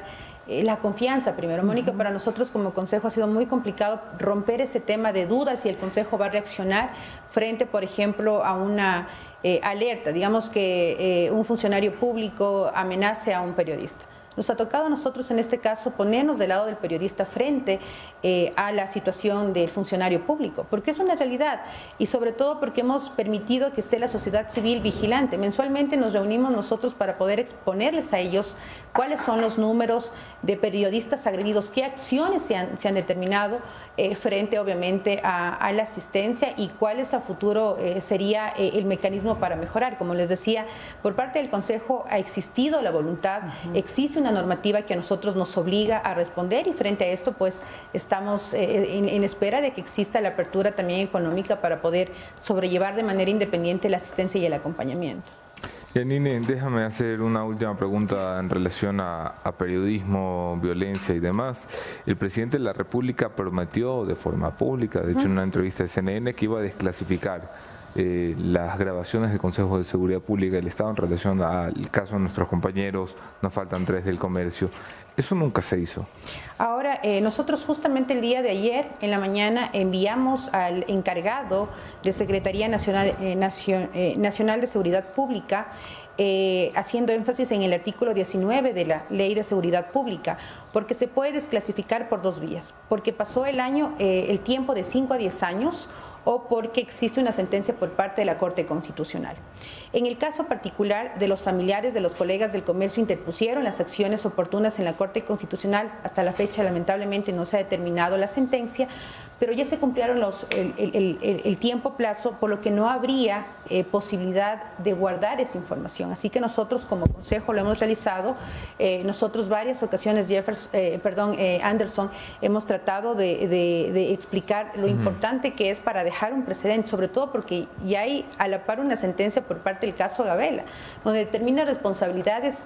eh, la confianza primero. Mónica, para nosotros como Consejo ha sido muy complicado romper ese tema de dudas si el Consejo va a reaccionar frente, por ejemplo, a una eh, alerta. Digamos que eh, un funcionario público amenace a un periodista. Nos ha tocado a nosotros en este caso ponernos del lado del periodista frente eh, a la situación del funcionario público, porque es una realidad y sobre todo porque hemos permitido que esté la sociedad civil vigilante. Mensualmente nos reunimos nosotros para poder exponerles a ellos cuáles son los números de periodistas agredidos, qué acciones se han, determinado eh, frente obviamente a, la asistencia y cuál es a futuro eh, sería el mecanismo para mejorar. Como les decía, por parte del Consejo ha existido la voluntad, existe una normativa que a nosotros nos obliga a responder y frente a esto pues estamos eh, en, espera de que exista la apertura también económica para poder sobrellevar de manera independiente la asistencia y el acompañamiento. Yanine, déjame hacer una última pregunta en relación a, periodismo, violencia y demás. El presidente de la República prometió de forma pública, de hecho en una entrevista de CNN, que iba a desclasificar eh, las grabaciones del Consejo de Seguridad Pública del Estado en relación al caso de nuestros compañeros, nos faltan tres del comercio. Eso nunca se hizo. Ahora, eh, nosotros justamente el día de ayer, en la mañana, enviamos al encargado de Secretaría Nacional, eh, Nacional de Seguridad Pública haciendo énfasis en el artículo 19 de la Ley de Seguridad Pública, porque se puede desclasificar por dos vías, porque pasó el año, el tiempo de 5 a 10 años, o porque existe una sentencia por parte de la Corte Constitucional. En el caso particular de los familiares de los colegas del comercio interpusieron las acciones oportunas en la Corte Constitucional, hasta la fecha lamentablemente no se ha determinado la sentencia, pero ya se cumplieron los, el, tiempo plazo, por lo que no habría eh, posibilidad de guardar esa información. Así que nosotros como Consejo lo hemos realizado, eh, nosotros varias ocasiones, Jefferson, eh, perdón, Anderson, hemos tratado de, explicar lo importante que es para dejar un precedente, sobre todo porque ya hay a la par una sentencia por parte del caso Gabela, donde determina responsabilidades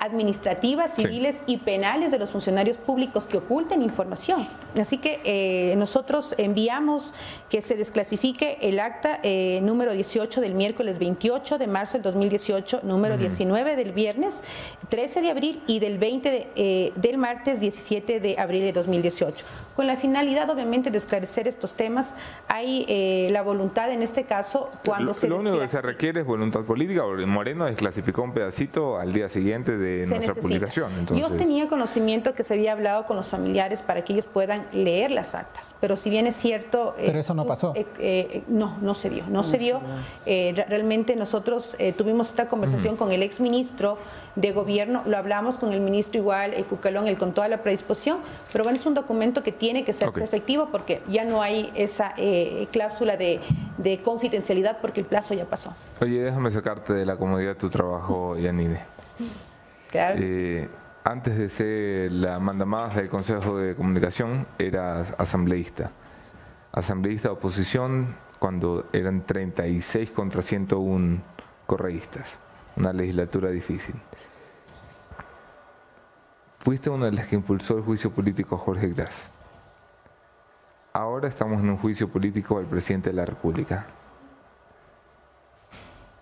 administrativas, civiles y penales de los funcionarios públicos que oculten información. Así que eh, nosotros enviamos que se desclasifique el acta eh, número 18 del miércoles 28 de marzo del 2018, número 19 del viernes 13 de abril y del 20 eh, del martes 17 de abril de 2018. Con la finalidad, obviamente, de esclarecer estos temas, hay la voluntad en este caso cuando se... Lo único que se requiere es voluntad política. Moreno desclasificó un pedacito al día siguiente de nuestra publicación. Yo tenía conocimiento que se había hablado con los familiares para que ellos puedan leer las actas, pero si bien es cierto... Eh, pero eso no pasó. Eh, eh, no, no se dio, no, se dio. realmente nosotros tuvimos esta conversación con el exministro de gobierno, lo hablamos con el ministro igual, el Cucalón, él con toda la predisposición, pero bueno, es un documento que tiene que ser efectivo porque ya no hay esa cláusula de, de confidencialidad porque el plazo ya pasó. Oye, déjame sacarte de la comodidad de tu trabajo, Yanide. Eh, antes de ser la mandamás del Consejo de Comunicación, eras asambleísta. Asambleísta de oposición cuando eran 36 contra 101 correístas. Una legislatura difícil. Fuiste una de las que impulsó el juicio político a Jorge Gras. Ahora estamos en un juicio político al presidente de la República.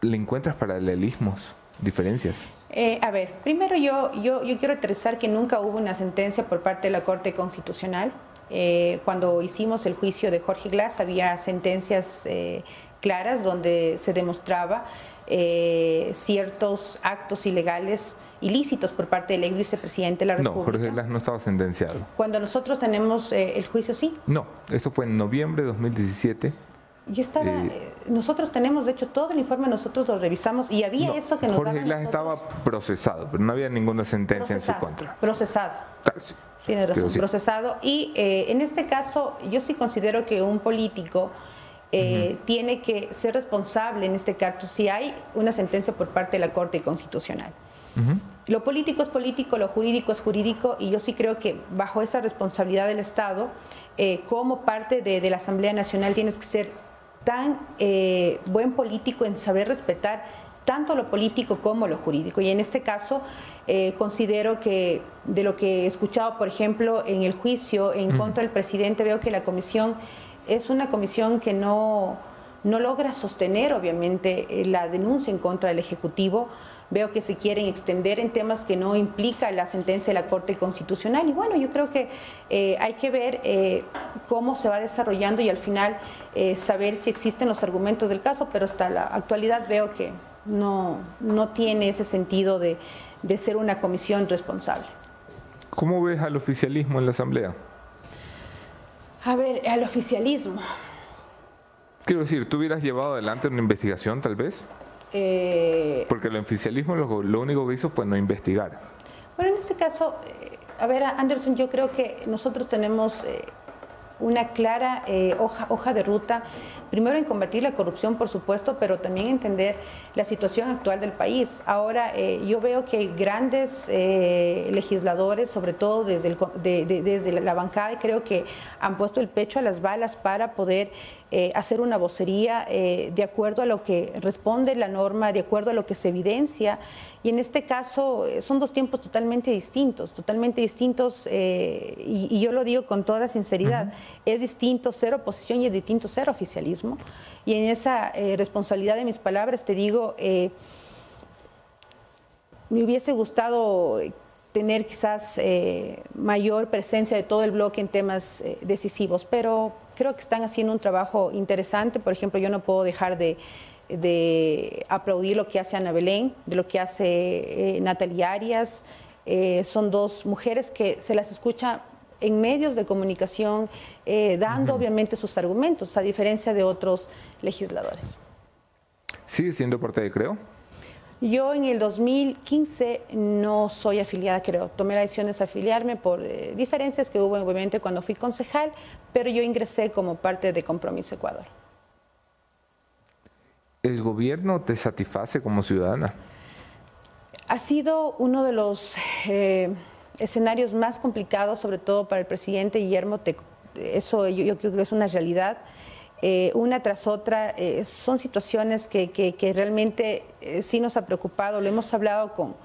¿Le encuentras paralelismos, diferencias? Eh, a ver, primero yo, yo, yo quiero aterrizar que nunca hubo una sentencia por parte de la Corte Constitucional. Eh, cuando hicimos el juicio de Jorge Glass había sentencias eh, claras donde se demostraba ciertos actos ilegales ilícitos por parte del ex vicepresidente de la República. No, Jorge Glass no estaba sentenciado. Cuando nosotros tenemos el juicio, sí. No, esto fue en noviembre de 2017 yo estaba, eh, nosotros tenemos, de hecho, todo el informe nosotros lo revisamos y había eso que nos Jorge Glass estaba procesado, pero no había ninguna sentencia en su contra. Procesado. Tiene razón, procesado. Y eh, en este caso, yo sí considero que un político eh, tiene que ser responsable en este caso si hay una sentencia por parte de la Corte Constitucional. Lo político es político, lo jurídico es jurídico y yo sí creo que bajo esa responsabilidad del Estado, como parte de, de la Asamblea Nacional tienes que ser tan eh, buen político en saber respetar tanto lo político como lo jurídico. Y en este caso eh, considero que de lo que he escuchado, por ejemplo, en el juicio en contra del presidente, veo que la comisión es una comisión que no, no logra sostener, obviamente, eh, la denuncia en contra del Ejecutivo veo que se quieren extender en temas que no implica la sentencia de la Corte Constitucional. Y bueno, yo creo que eh, hay que ver eh, cómo se va desarrollando y al final saber si existen los argumentos del caso, pero hasta la actualidad veo que no, no tiene ese sentido de, de ser una comisión responsable. ¿Cómo ves al oficialismo en la Asamblea? A ver, al oficialismo. Quiero decir, ¿tú hubieras llevado adelante una investigación tal vez? Eh, Porque el oficialismo lo, lo único que hizo fue no investigar. Bueno, en este caso, eh, a ver, Anderson, yo creo que nosotros tenemos eh, una clara eh, hoja, de ruta, primero en combatir la corrupción, por supuesto, pero también entender la situación actual del país. Ahora, eh, yo veo que hay grandes eh, legisladores, sobre todo desde, el de- de- desde la bancada, y creo que han puesto el pecho a las balas para poder eh, hacer una vocería eh, de acuerdo a lo que responde la norma, de acuerdo a lo que se evidencia. Y en este caso eh, son dos tiempos totalmente distintos, totalmente distintos, eh, y, y yo lo digo con toda sinceridad, es distinto ser oposición y es distinto ser oficialismo. Y en esa eh, responsabilidad de mis palabras te digo, eh, me hubiese gustado tener quizás mayor presencia de todo el bloque en temas decisivos, pero creo que están haciendo un trabajo interesante. Por ejemplo, yo no puedo dejar de, de aplaudir lo que hace Ana Belén, de lo que hace eh, Natalia Arias. Eh, son dos mujeres que se las escucha en medios de comunicación, eh, dando obviamente sus argumentos, a diferencia de otros legisladores. ¿Sigue siendo parte de Creo? Yo en el 2015 no soy afiliada, creo. Tomé la decisión de afiliarme por eh, diferencias que hubo obviamente cuando fui concejal, pero yo ingresé como parte de Compromiso Ecuador. ¿El gobierno te satisface como ciudadana? Ha sido uno de los eh, escenarios más complicados, sobre todo para el presidente Guillermo. Te- eso yo, yo creo que es una realidad. Eh, una tras otra, eh, son situaciones que, que- que realmente eh, sí nos ha preocupado. Lo hemos hablado con,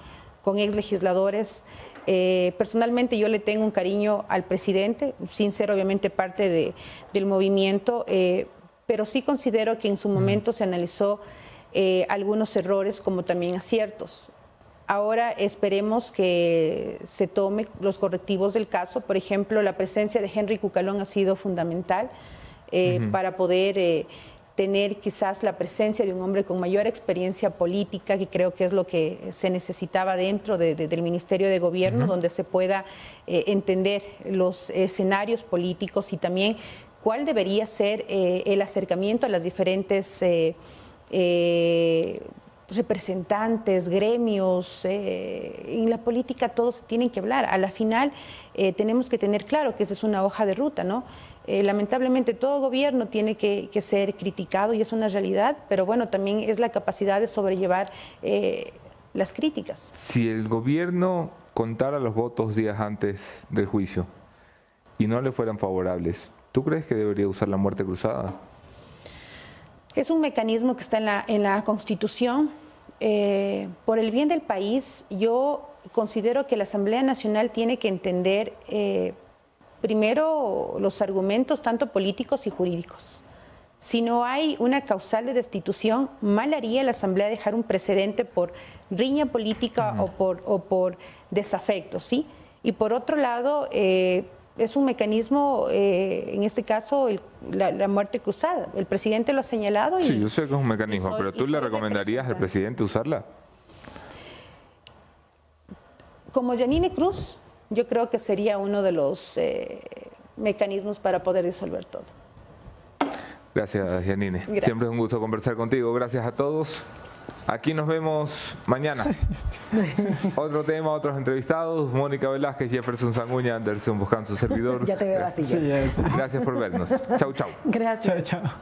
con ex legisladores. Eh, personalmente yo le tengo un cariño al presidente, sin ser obviamente parte de- del movimiento, eh, pero sí considero que en su momento se analizó eh, algunos errores como también aciertos. Ahora esperemos que se tome los correctivos del caso. Por ejemplo, la presencia de Henry Cucalón ha sido fundamental eh, para poder eh, tener quizás la presencia de un hombre con mayor experiencia política, que creo que es lo que se necesitaba dentro de- de- del Ministerio de Gobierno, donde se pueda eh, entender los escenarios políticos y también cuál debería ser eh, el acercamiento a las diferentes representantes, gremios, eh, en la política todos tienen que hablar. A la final eh, tenemos que tener claro que esa es una hoja de ruta, ¿no? Eh, lamentablemente todo gobierno tiene que, que ser criticado y es una realidad, pero bueno, también es la capacidad de sobrellevar eh, las críticas. Si el gobierno contara los votos días antes del juicio y no le fueran favorables, ¿tú crees que debería usar la muerte cruzada? Es un mecanismo que está en la, en la Constitución. Eh, por el bien del país, yo considero que la Asamblea Nacional tiene que entender primero los argumentos tanto políticos y jurídicos. Si no hay una causal de destitución, mal haría la Asamblea dejar un precedente por riña política o, por, o por desafecto, ¿sí? Y por otro lado, eh, es un mecanismo, eh, en este caso, el- la, la muerte cruzada. El presidente lo ha señalado y Sí, yo sé que es un mecanismo, soy- pero ¿tú le recomendarías al presidente usarla? como Janine Cruz, yo creo que sería uno de los eh, mecanismos para poder disolver todo. Gracias, Janine. Gracias. Siempre es un gusto conversar contigo. Gracias a todos. Aquí nos vemos mañana. *laughs* Otro tema, otros entrevistados. Mónica Velázquez, Jefferson Sanguña, Anderson Buscando su servidor. Ya te veo así, Sí, ya. Gracias por vernos. Chau, chau. Gracias. Chao, chao.